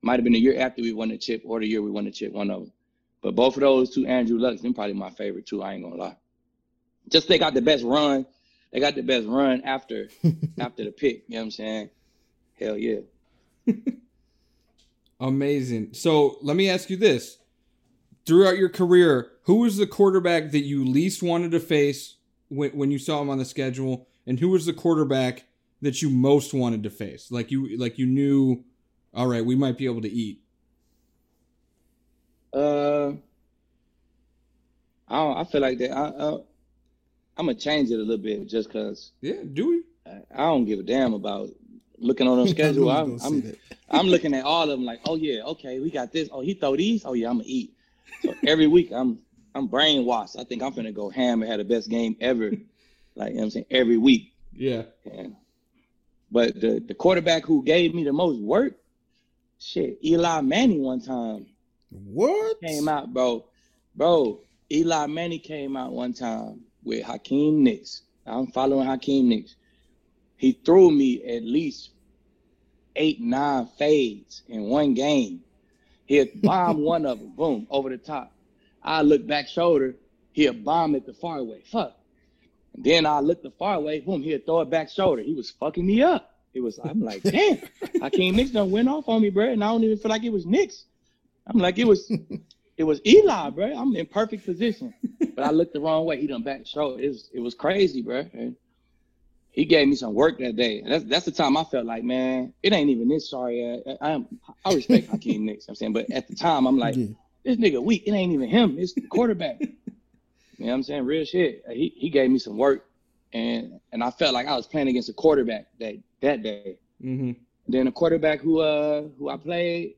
Might have been the year after we won the chip or the year we won the chip, one of them. But both of those two Andrew Lucks, them probably my favorite too. I ain't gonna lie. Just they got the best run. They got the best run after after the pick. You know what I'm saying? Hell yeah. Amazing. So let me ask you this: Throughout your career, who was the quarterback that you least wanted to face when, when you saw him on the schedule, and who was the quarterback that you most wanted to face? Like you, like you knew, all right, we might be able to eat. Uh, I don't, I feel like that. I, I I'm gonna change it a little bit just cause. Yeah, do we? I, I don't give a damn about looking on the schedule. I'm I'm, I'm looking at all of them like, oh yeah, okay, we got this. Oh, he throw these. Oh yeah, I'm gonna eat. So every week I'm I'm brainwashed. I think I'm gonna go ham and have the best game ever. like you know I'm saying, every week. Yeah. And, but the the quarterback who gave me the most work, shit, Eli Manning one time. What came out, bro? Bro, Eli Manning came out one time with Hakeem Nicks. I'm following Hakeem Nicks. He threw me at least eight, nine fades in one game. He had bomb one of them, boom, over the top. I look back shoulder, he'll bomb it the far way. Fuck. And then I look the far way, boom, he'll throw it back shoulder. He was fucking me up. It was, I'm like, damn, Hakeem Nicks done went off on me, bro. And I don't even feel like it was Nicks. I'm like, it was it was Eli, bro. I'm in perfect position. But I looked the wrong way. He done back show. It was it was crazy, bro. And he gave me some work that day. And that's that's the time I felt like, man, it ain't even this sorry. I, I, I respect Hakeem Nicks, I'm saying, but at the time I'm like, yeah. this nigga weak. It ain't even him. It's the quarterback. you know what I'm saying? Real shit. He he gave me some work, and and I felt like I was playing against a quarterback that that day. Mm-hmm. Then a quarterback who uh who I played,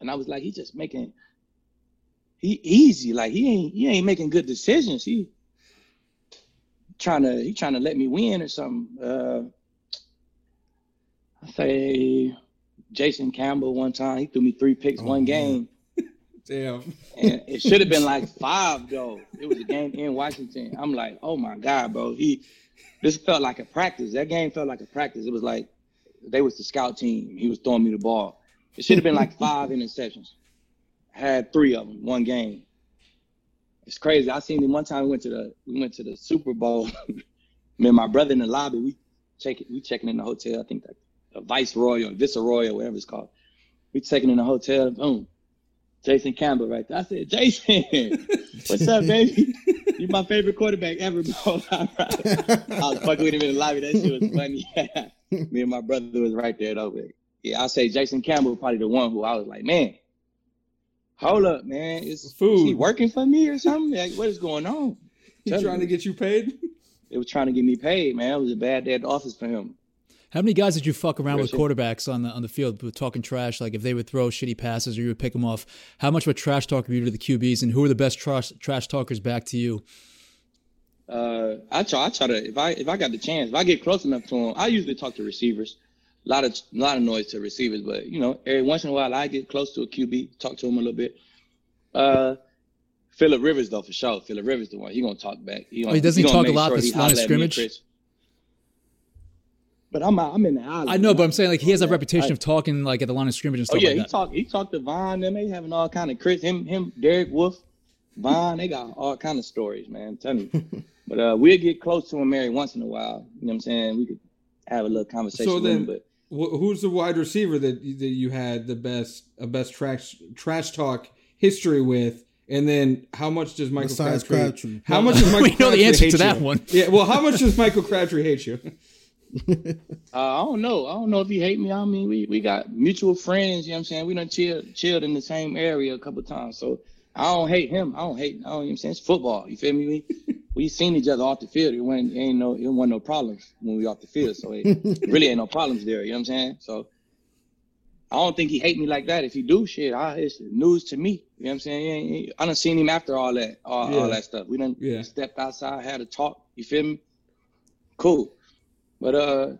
and I was like, he's just making he easy. Like he ain't he ain't making good decisions. He trying to he trying to let me win or something. Uh, I say Jason Campbell one time he threw me three picks oh, one game. Damn. And it should have been like five though. It was a game in Washington. I'm like, oh my god, bro. He this felt like a practice. That game felt like a practice. It was like they was the scout team. He was throwing me the ball. It should have been like five interceptions. Had three of them one game. It's crazy. I seen him one time. We went to the we went to the Super Bowl. Me and my brother in the lobby. We check it. We checking in the hotel. I think that a Viceroy or Viceroy or whatever it's called. We checking in the hotel. Boom. Jason Campbell right there. I said, Jason, what's up, baby? You're my favorite quarterback ever, bro. I was fucking with him in the lobby. That shit was funny. Me and my brother was right there though. But yeah, I say Jason Campbell probably the one who I was like, man, hold up, man. Is, Food. is he working for me or something? Like, what is going on? He's trying me. to get you paid? It was trying to get me paid, man. It was a bad day at the office for him. How many guys did you fuck around with quarterbacks on the on the field talking trash? Like if they would throw shitty passes or you would pick them off, how much of a trash talker were you to the QBs, and who are the best trash trash talkers back to you? Uh, I try. I try to if I if I got the chance, if I get close enough to them, I usually talk to receivers. A lot of a lot of noise to receivers, but you know, every once in a while I get close to a QB, talk to him a little bit. Uh, Philip Rivers though for sure. Philip Rivers the one he gonna talk back. He, gonna, oh, he doesn't he talk a lot sure the line of scrimmage. But I'm I'm in the alley. I know, but I'm saying like he has a reputation I, of talking like at the line of scrimmage and oh, stuff. Oh yeah, like he that. talked he talked to Von. Them they having all kind of Chris him him Derek Wolfe, Von. They got all kind of stories, man. Tell me. but uh, we'll get close to him every once in a while. You know what I'm saying? We could have a little conversation. So then, him, but who's the wide receiver that that you had the best a best trash trash talk history with? And then how much does Michael Besides Crabtree, Crabtree? How much does Michael we know the answer to that you? one. Yeah, well, how much does Michael Crabtree hate you? uh, I don't know. I don't know if he hate me. I mean, we, we got mutual friends. You know what I'm saying? We done chilled chilled in the same area a couple times. So I don't hate him. I don't hate. I don't even saying it's football. You feel me? We we seen each other off the field. It wasn't ain't no it wasn't no problems when we off the field. So it really ain't no problems there. You know what I'm saying? So I don't think he hate me like that. If he do shit, I, it's news to me. You know what I'm saying? He ain't- he- I done seen him after all that, all, Yeah. all that stuff. We done Yeah. stepped outside, had a talk. You feel me? Cool. But uh,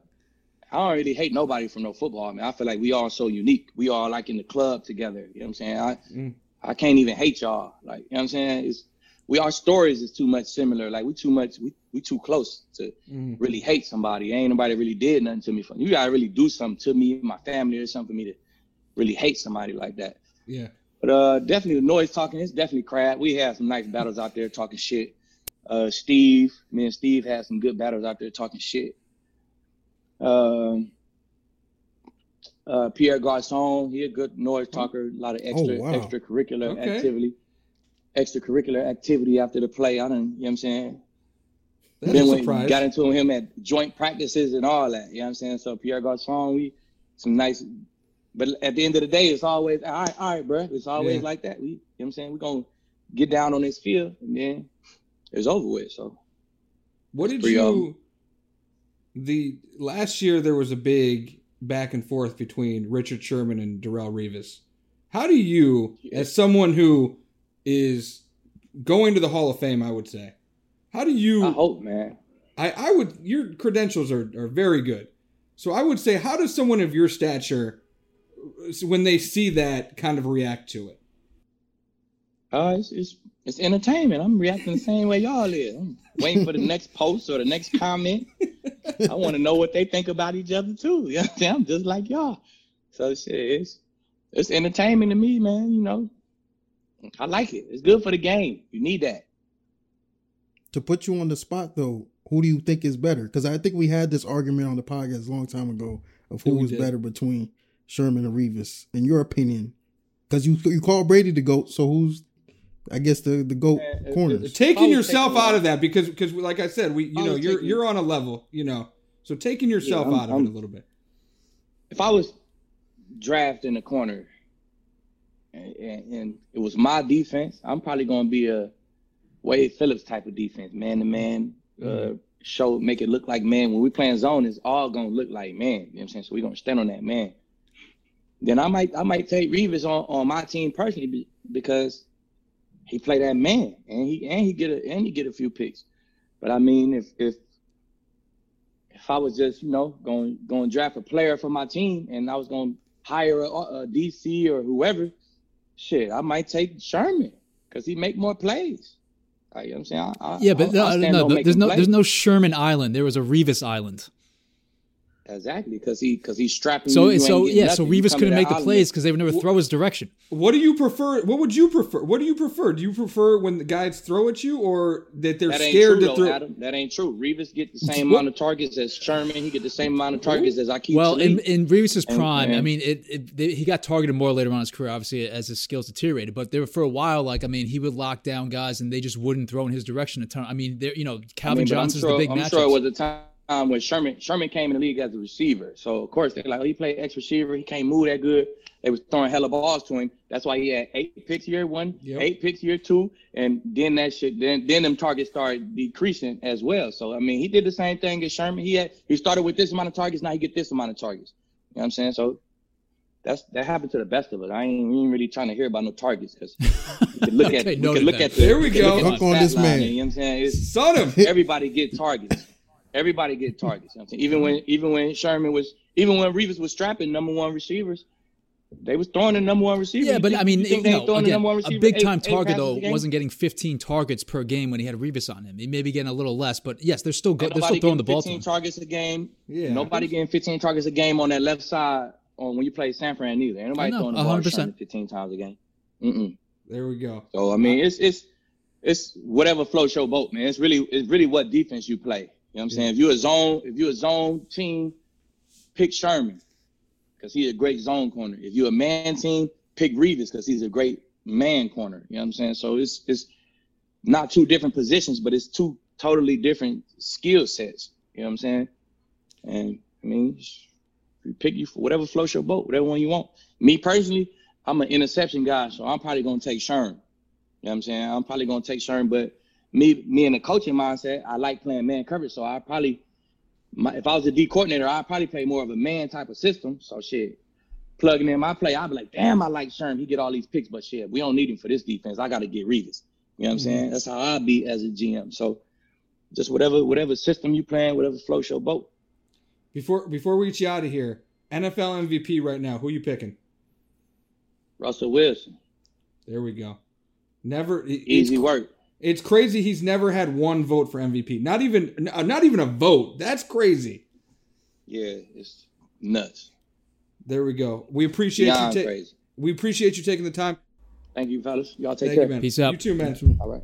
I don't really hate nobody from no football. I mean, I feel like we all so unique. We all like in the club together. You know what I'm saying? I Mm. I can't even hate y'all. Like, you know what I'm saying? It's we our stories is too much similar. Like we too much we we too close to Mm. really hate somebody. Ain't nobody really did nothing to me. For you gotta really do something to me, my family, or something for me to really hate somebody like that. Yeah. But uh, definitely the noise talking. It's definitely crap. We had some nice battles out there talking shit. Uh, Steve, me and Steve had some good battles out there talking shit. Um, uh, Pierre Garcon, he a good noise talker. A lot of extra Oh, wow. extracurricular Okay. activity. Extracurricular activity after the play. I don't, you know what I'm saying? That's then we got into him at joint practices and all that. You know what I'm saying? So Pierre Garcon, we some nice but at the end of the day, it's always all right, all right, bro. It's always Yeah. like that. We you know what I'm saying? We're gonna get down on this field and then it's over with. So What did you? The last year there was a big back and forth between Richard Sherman and Darrelle Revis. How do you, as someone who is going to the Hall of Fame, I would say, how do you? I hope, man. I, I would. Your credentials are are very good, so I would say, how does someone of your stature, when they see that, kind of react to it? Uh it's it's, it's entertainment. I'm reacting the same way y'all is. I'm waiting for the next post or the next comment. I want to know what they think about each other too. You know what I'm saying? I'm just like y'all. So shit, it's it's entertainment to me, man. You know, I like it. It's good for the game. You need that. To put you on the spot though, who do you think is better? Because I think we had this argument on the podcast a long time ago of who was better between Sherman and Revis, in your opinion. Because you you call Brady the goat, so who's I guess the the goat Uh, corners. taking Always yourself take out of that because because like I said, we you know you're take a- you're on a level, you know. So taking yourself I'm- out of I'm- it a little bit. if I was drafted in the corner and, and, and it was my defense, I'm probably going to be a Wade Phillips type of defense, man to man. Uh, show make it look like man. When we playing zone, it's all gonna look like man. You know what I'm saying? So we're gonna stand on that man. Then I might I might take Revis on, on my team personally be- because he play that man and he and he get a and he get a few picks. But I mean, if if if I was just you know going going draft a player for my team and I was going to hire a, a DC or whoever, shit, I might take Sherman because he make more plays. Like, you know what I'm saying? I, I, Yeah, but I'll- no, no, there's no plays. there's no Sherman Island. There was a Revis Island. Exactly because he because he's strapping. So you, you so ain't yeah, so nothing. You Revis couldn't make the island. plays because they would never throw his direction. What do you prefer? What would you prefer? What do you prefer? Do you prefer when the guys throw at you, or that they're That scared true, to though, throw? Adam. That ain't true. Revis get the same What? amount of targets as Sherman. He get the same amount of targets as Aqib Well, in, Talib. in Revis's And- prime, I mean, it, it they, he got targeted more later on in his career, obviously as his skills deteriorated. But there were for a while, like I mean, he would lock down guys and they just wouldn't throw in his direction a ton. I mean, there, you know, Calvin I mean, Johnson's sure, the big I'm matchup. sure it was a time when Sherman Sherman came in the league as a receiver. So of course they're like, oh, he played X receiver. He can't move that good. They was throwing hella balls to him. That's why he had eight picks year one, Yep. eight picks year two, and then that shit. Then then them targets started decreasing as well. So I mean, he did the same thing as Sherman. He had he started with this amount of targets. Now he get this amount of targets. You know what I'm saying? So. That's that happened to the best of us. I ain't, ain't really trying to hear about no targets because you can look at Okay, we can look that. at the There we can go. look at Hook on stat this line, man. You know what I'm saying? It's, Son him. everybody get targets. Everybody get targets. You know what I'm saying? Even when even when Sherman was even when Revis was strapping number one receivers, they was throwing the number one receiver. yeah, You but think- I mean, you think they ain't know, throwing the again, number one a big time target though wasn't getting 15 targets per game when he had Revis on him. He may be getting a little less, but yes, they're still go, they're still throwing the getting ball to 15 targets a game. Yeah. Nobody getting 15 targets a game on that left side on when you play San Fran either. Ain't nobody know, throwing the ball 100%. Sherman 15 times a game. Mm-mm. There we go. So I mean, it's it's it's whatever floats your boat, man. It's really it's really what defense you play. You know what I'm saying? If you're a zone, if you're a zone team, pick Sherman because he's a great zone corner. If you're a man team, pick Revis because he's a great man corner. You know what I'm saying? So it's it's not two different positions, but it's two totally different skill sets. You know what I'm saying? And I mean, you pick you for whatever floats your boat, whatever one you want. Me personally, I'm an interception guy, so I'm probably gonna take Sherman. You know what I'm saying? I'm probably gonna take Sherm, but me, me in the coaching mindset, I like playing man coverage. So I probably, my, if I was a D coordinator, I'd probably play more of a man type of system. So shit, plugging in my play, I'd be like, damn, I like Sherm. He get all these picks, but shit, we don't need him for this defense. I got to get Revis. You know what I'm mm-hmm. saying? That's how I be as a GM. So just whatever, whatever system you playing, whatever floats your boat. Before before we get you out of here, NFL MVP right now. Who you picking? Russell Wilson. There we go. Never Easy work. It's crazy. He's never had one vote for MVP. Not even uh, not even a vote. That's crazy. Yeah, it's nuts. There we go. We appreciate Beyond you. Ta- crazy. we appreciate you taking the time. Thank you, fellas. Y'all take Thank care. you, man. Peace out. You too, man. All right.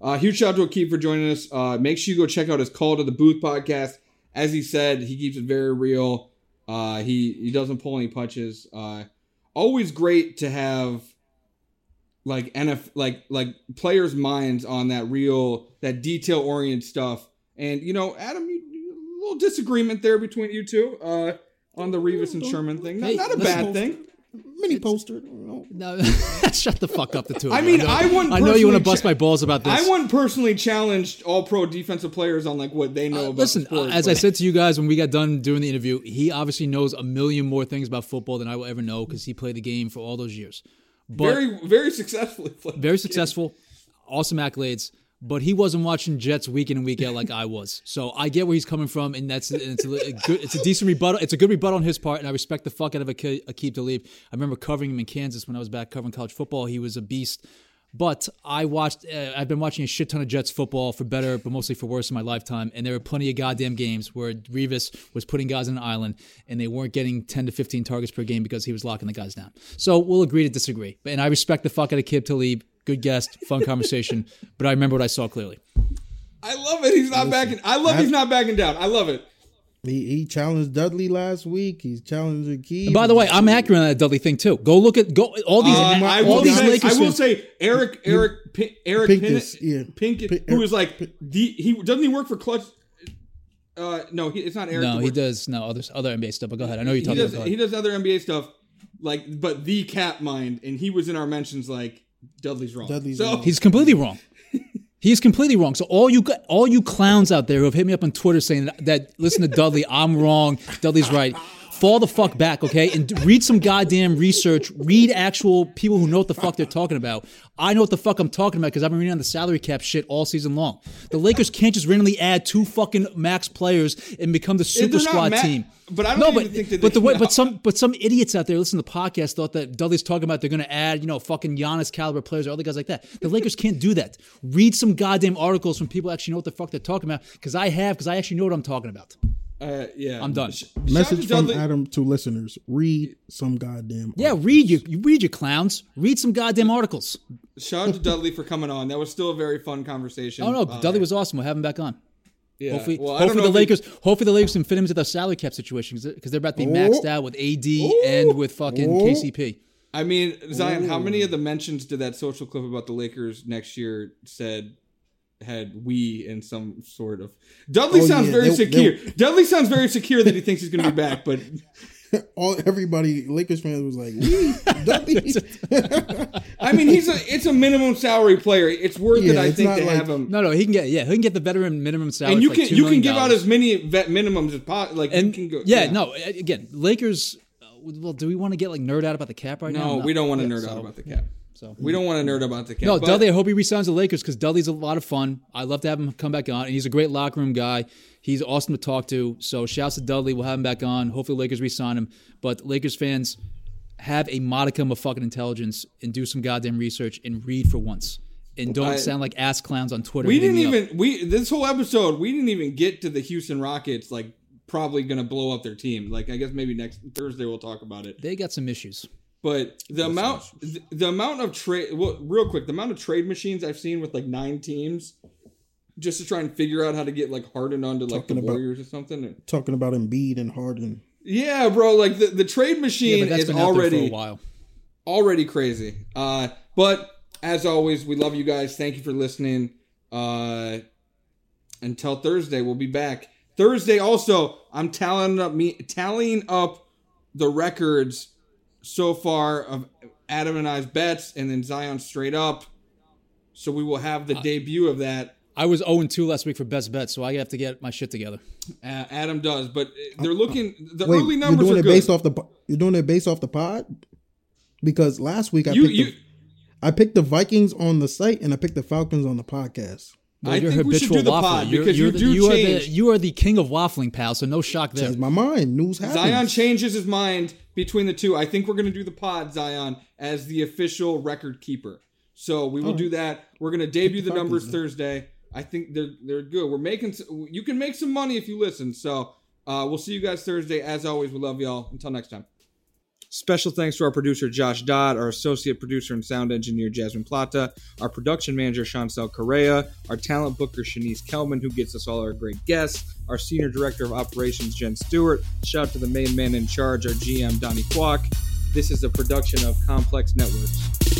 Uh, huge shout out to Aqib for joining us. Uh, make sure you go check out his Call to the Booth podcast. As he said, he keeps it very real. Uh, he he doesn't pull any punches. Uh, always great to have like NF like like players' minds on that real that detail oriented stuff. And you know, Adam, you, you- a little disagreement there between you two uh, on the Revis and Sherman thing. Not, Hey, not a listen, bad thing. Mini poster. you. No, shut the fuck up, the two. Of I mean, know, I wouldn't I know you want to bust cha- my balls about this. I wouldn't personally challenged all pro defensive players on like what they know Uh, about. listen, the sport, uh, as but- I said to you guys when we got done doing the interview, he obviously knows a million more things about football than I will ever know because he played the game for all those years. But very very successfully played. very successful, awesome accolades. But he wasn't watching Jets week in and week out like I was. So I get where he's coming from, and that's and it's a, a good, it's a decent rebuttal. It's a good rebuttal on his part, and I respect the fuck out of Ake- Aqib Talib. I remember covering him in Kansas when I was back covering college football. He was a beast. But I watched. Uh, I've been watching a shit ton of Jets football for better, but mostly for worse in my lifetime. And there were plenty of goddamn games where Revis was putting guys on an island, and they weren't getting ten to fifteen targets per game because he was locking the guys down. So we'll agree to disagree. And I respect the fuck out of Kib Talib. Good guest, fun conversation. but I remember what I saw clearly. I love it. He's not backing. I love. He's not backing down. I love it. He, he challenged Dudley last week. He's challenging Key. By the way, I'm accurate on that Dudley thing too. Go look at go all these Uh, I all will these say, Lakers I will fans- say Eric Eric P- Eric Pincus, Pincus, yeah. Pincus, Pin- who is like the he doesn't he work for Clutch? Uh, no, he, it's not Eric. No, he does no other other NBA stuff. But go ahead. I know you're He talking does. about. He does other NBA stuff, like but the Cat Mind, and he was in our mentions like Dudley's wrong. Dudley's so wrong. He's completely wrong. He's completely wrong. So all you all you clowns out there who have hit me up on Twitter saying that, that listen to Dudley, I'm wrong, Dudley's right. Fall the fuck back, okay? And read some goddamn research. Read actual people who know what the fuck they're talking about. I know what the fuck I'm talking about because I've been reading on the salary cap shit all season long. The Lakers can't just randomly add two fucking max players and become the super squad ma- team. but I don't no, even but, think that but the way, no. but some but some idiots out there listen to the podcast thought that Dudley's talking about they're going to add you know fucking Giannis caliber players or other guys like that. The Lakers can't do that. Read some goddamn articles from people actually know what the fuck they're talking about because I have because I actually know what I'm talking about. Uh, yeah, I'm done. Sh- Message from Dudley. Adam to listeners: Read some goddamn. Yeah, read you, you read your clowns. Read some goddamn articles. Shout out to Dudley for coming on. That was still a very fun conversation. Oh no, Uh, Dudley was awesome. We'll have him back on. yeah. Hopefully, well, hopefully the if he- Lakers, hopefully the Lakers can fit him into the salary cap situation because they're about to be maxed out with AD and with fucking Oh. KCP. I mean, Zion, how many of the mentions did that social clip about the Lakers next year said had we in some sort of Dudley Oh, sounds yeah, very they- secure. they- Dudley sounds very secure that he thinks he's going to be back, but All everybody, Lakers fans was like, "We Dudley." I mean, he's a it's a minimum salary player. It's worth it, I think, not to like- have him. No, no, he can get yeah, he can get the veteran minimum salary. and you can like you can give out as many vet minimums as possible. Like and you can go. yeah, no, again, Lakers. uh, Well, do we want to get like nerd out about the cap right now? no, we don't want to Yeah, nerd so- out about the cap. So We don't want to nerd about the cap. no, Dudley. I hope he resigns the Lakers because Dudley's a lot of fun. I love to have him come back on, and he's a great locker room guy. He's awesome to talk to. So shouts to Dudley. We'll have him back on. Hopefully, Lakers resign him. But Lakers fans have a modicum of fucking intelligence and do some goddamn research and read for once. And don't I- sound like ass clowns on Twitter. We didn't me up. even we this whole episode we didn't even get to the Houston Rockets like probably going to blow up their team. Like I guess maybe next Thursday we'll talk about it. They got some issues. But the amount the, the amount of trade well real quick, the amount of trade machines I've seen with like nine teams just to try and figure out how to get like Harden onto like Talking the about- Warriors or something. Talking about Embiid and Harden. Yeah, bro, like the, the trade machine but that's is been out there for already a while. already crazy. Uh, but as always, we love you guys. Thank you for listening. Uh, until Thursday, we'll be back. Thursday, also, I'm tallying up me tallying up the records so far of Adam and I's bets, and then Zion straight up. So we will have the debut of that. I was 0 2 last week for best bet, so I have to get my shit together. Uh, Adam does, but they're looking. The Wait, early you're numbers doing are it good. based off the you're doing it based off the pod because last week I You- picked you- the, I picked the Vikings on the site and I picked the Falcons on the podcast. I you're think we should habitual do the waffler. pod You're- because you're you the- do you are the you are the king of waffling, pal. So no shock there. That's my mind. News happens. Zion changes his mind between the two. I think we're going to do the pod, Zion, as the official record keeper. So we will All do that. We're going to debut the Falcons numbers. Thursday. I think they're they're good. We're making you can make some money if you listen. So uh, we'll see you guys Thursday. As always, we love y'all. Until next time. Special thanks to our producer Josh Dodd, our associate producer and sound engineer Jasmine Plata, our production manager Chancel Correa, our talent booker Shanice Kelman, who gets us all our great guests, our senior director of operations Jen Stewart. Shout out to the main man in charge, our GM Donnie Kwok. This is a production of Complex Networks.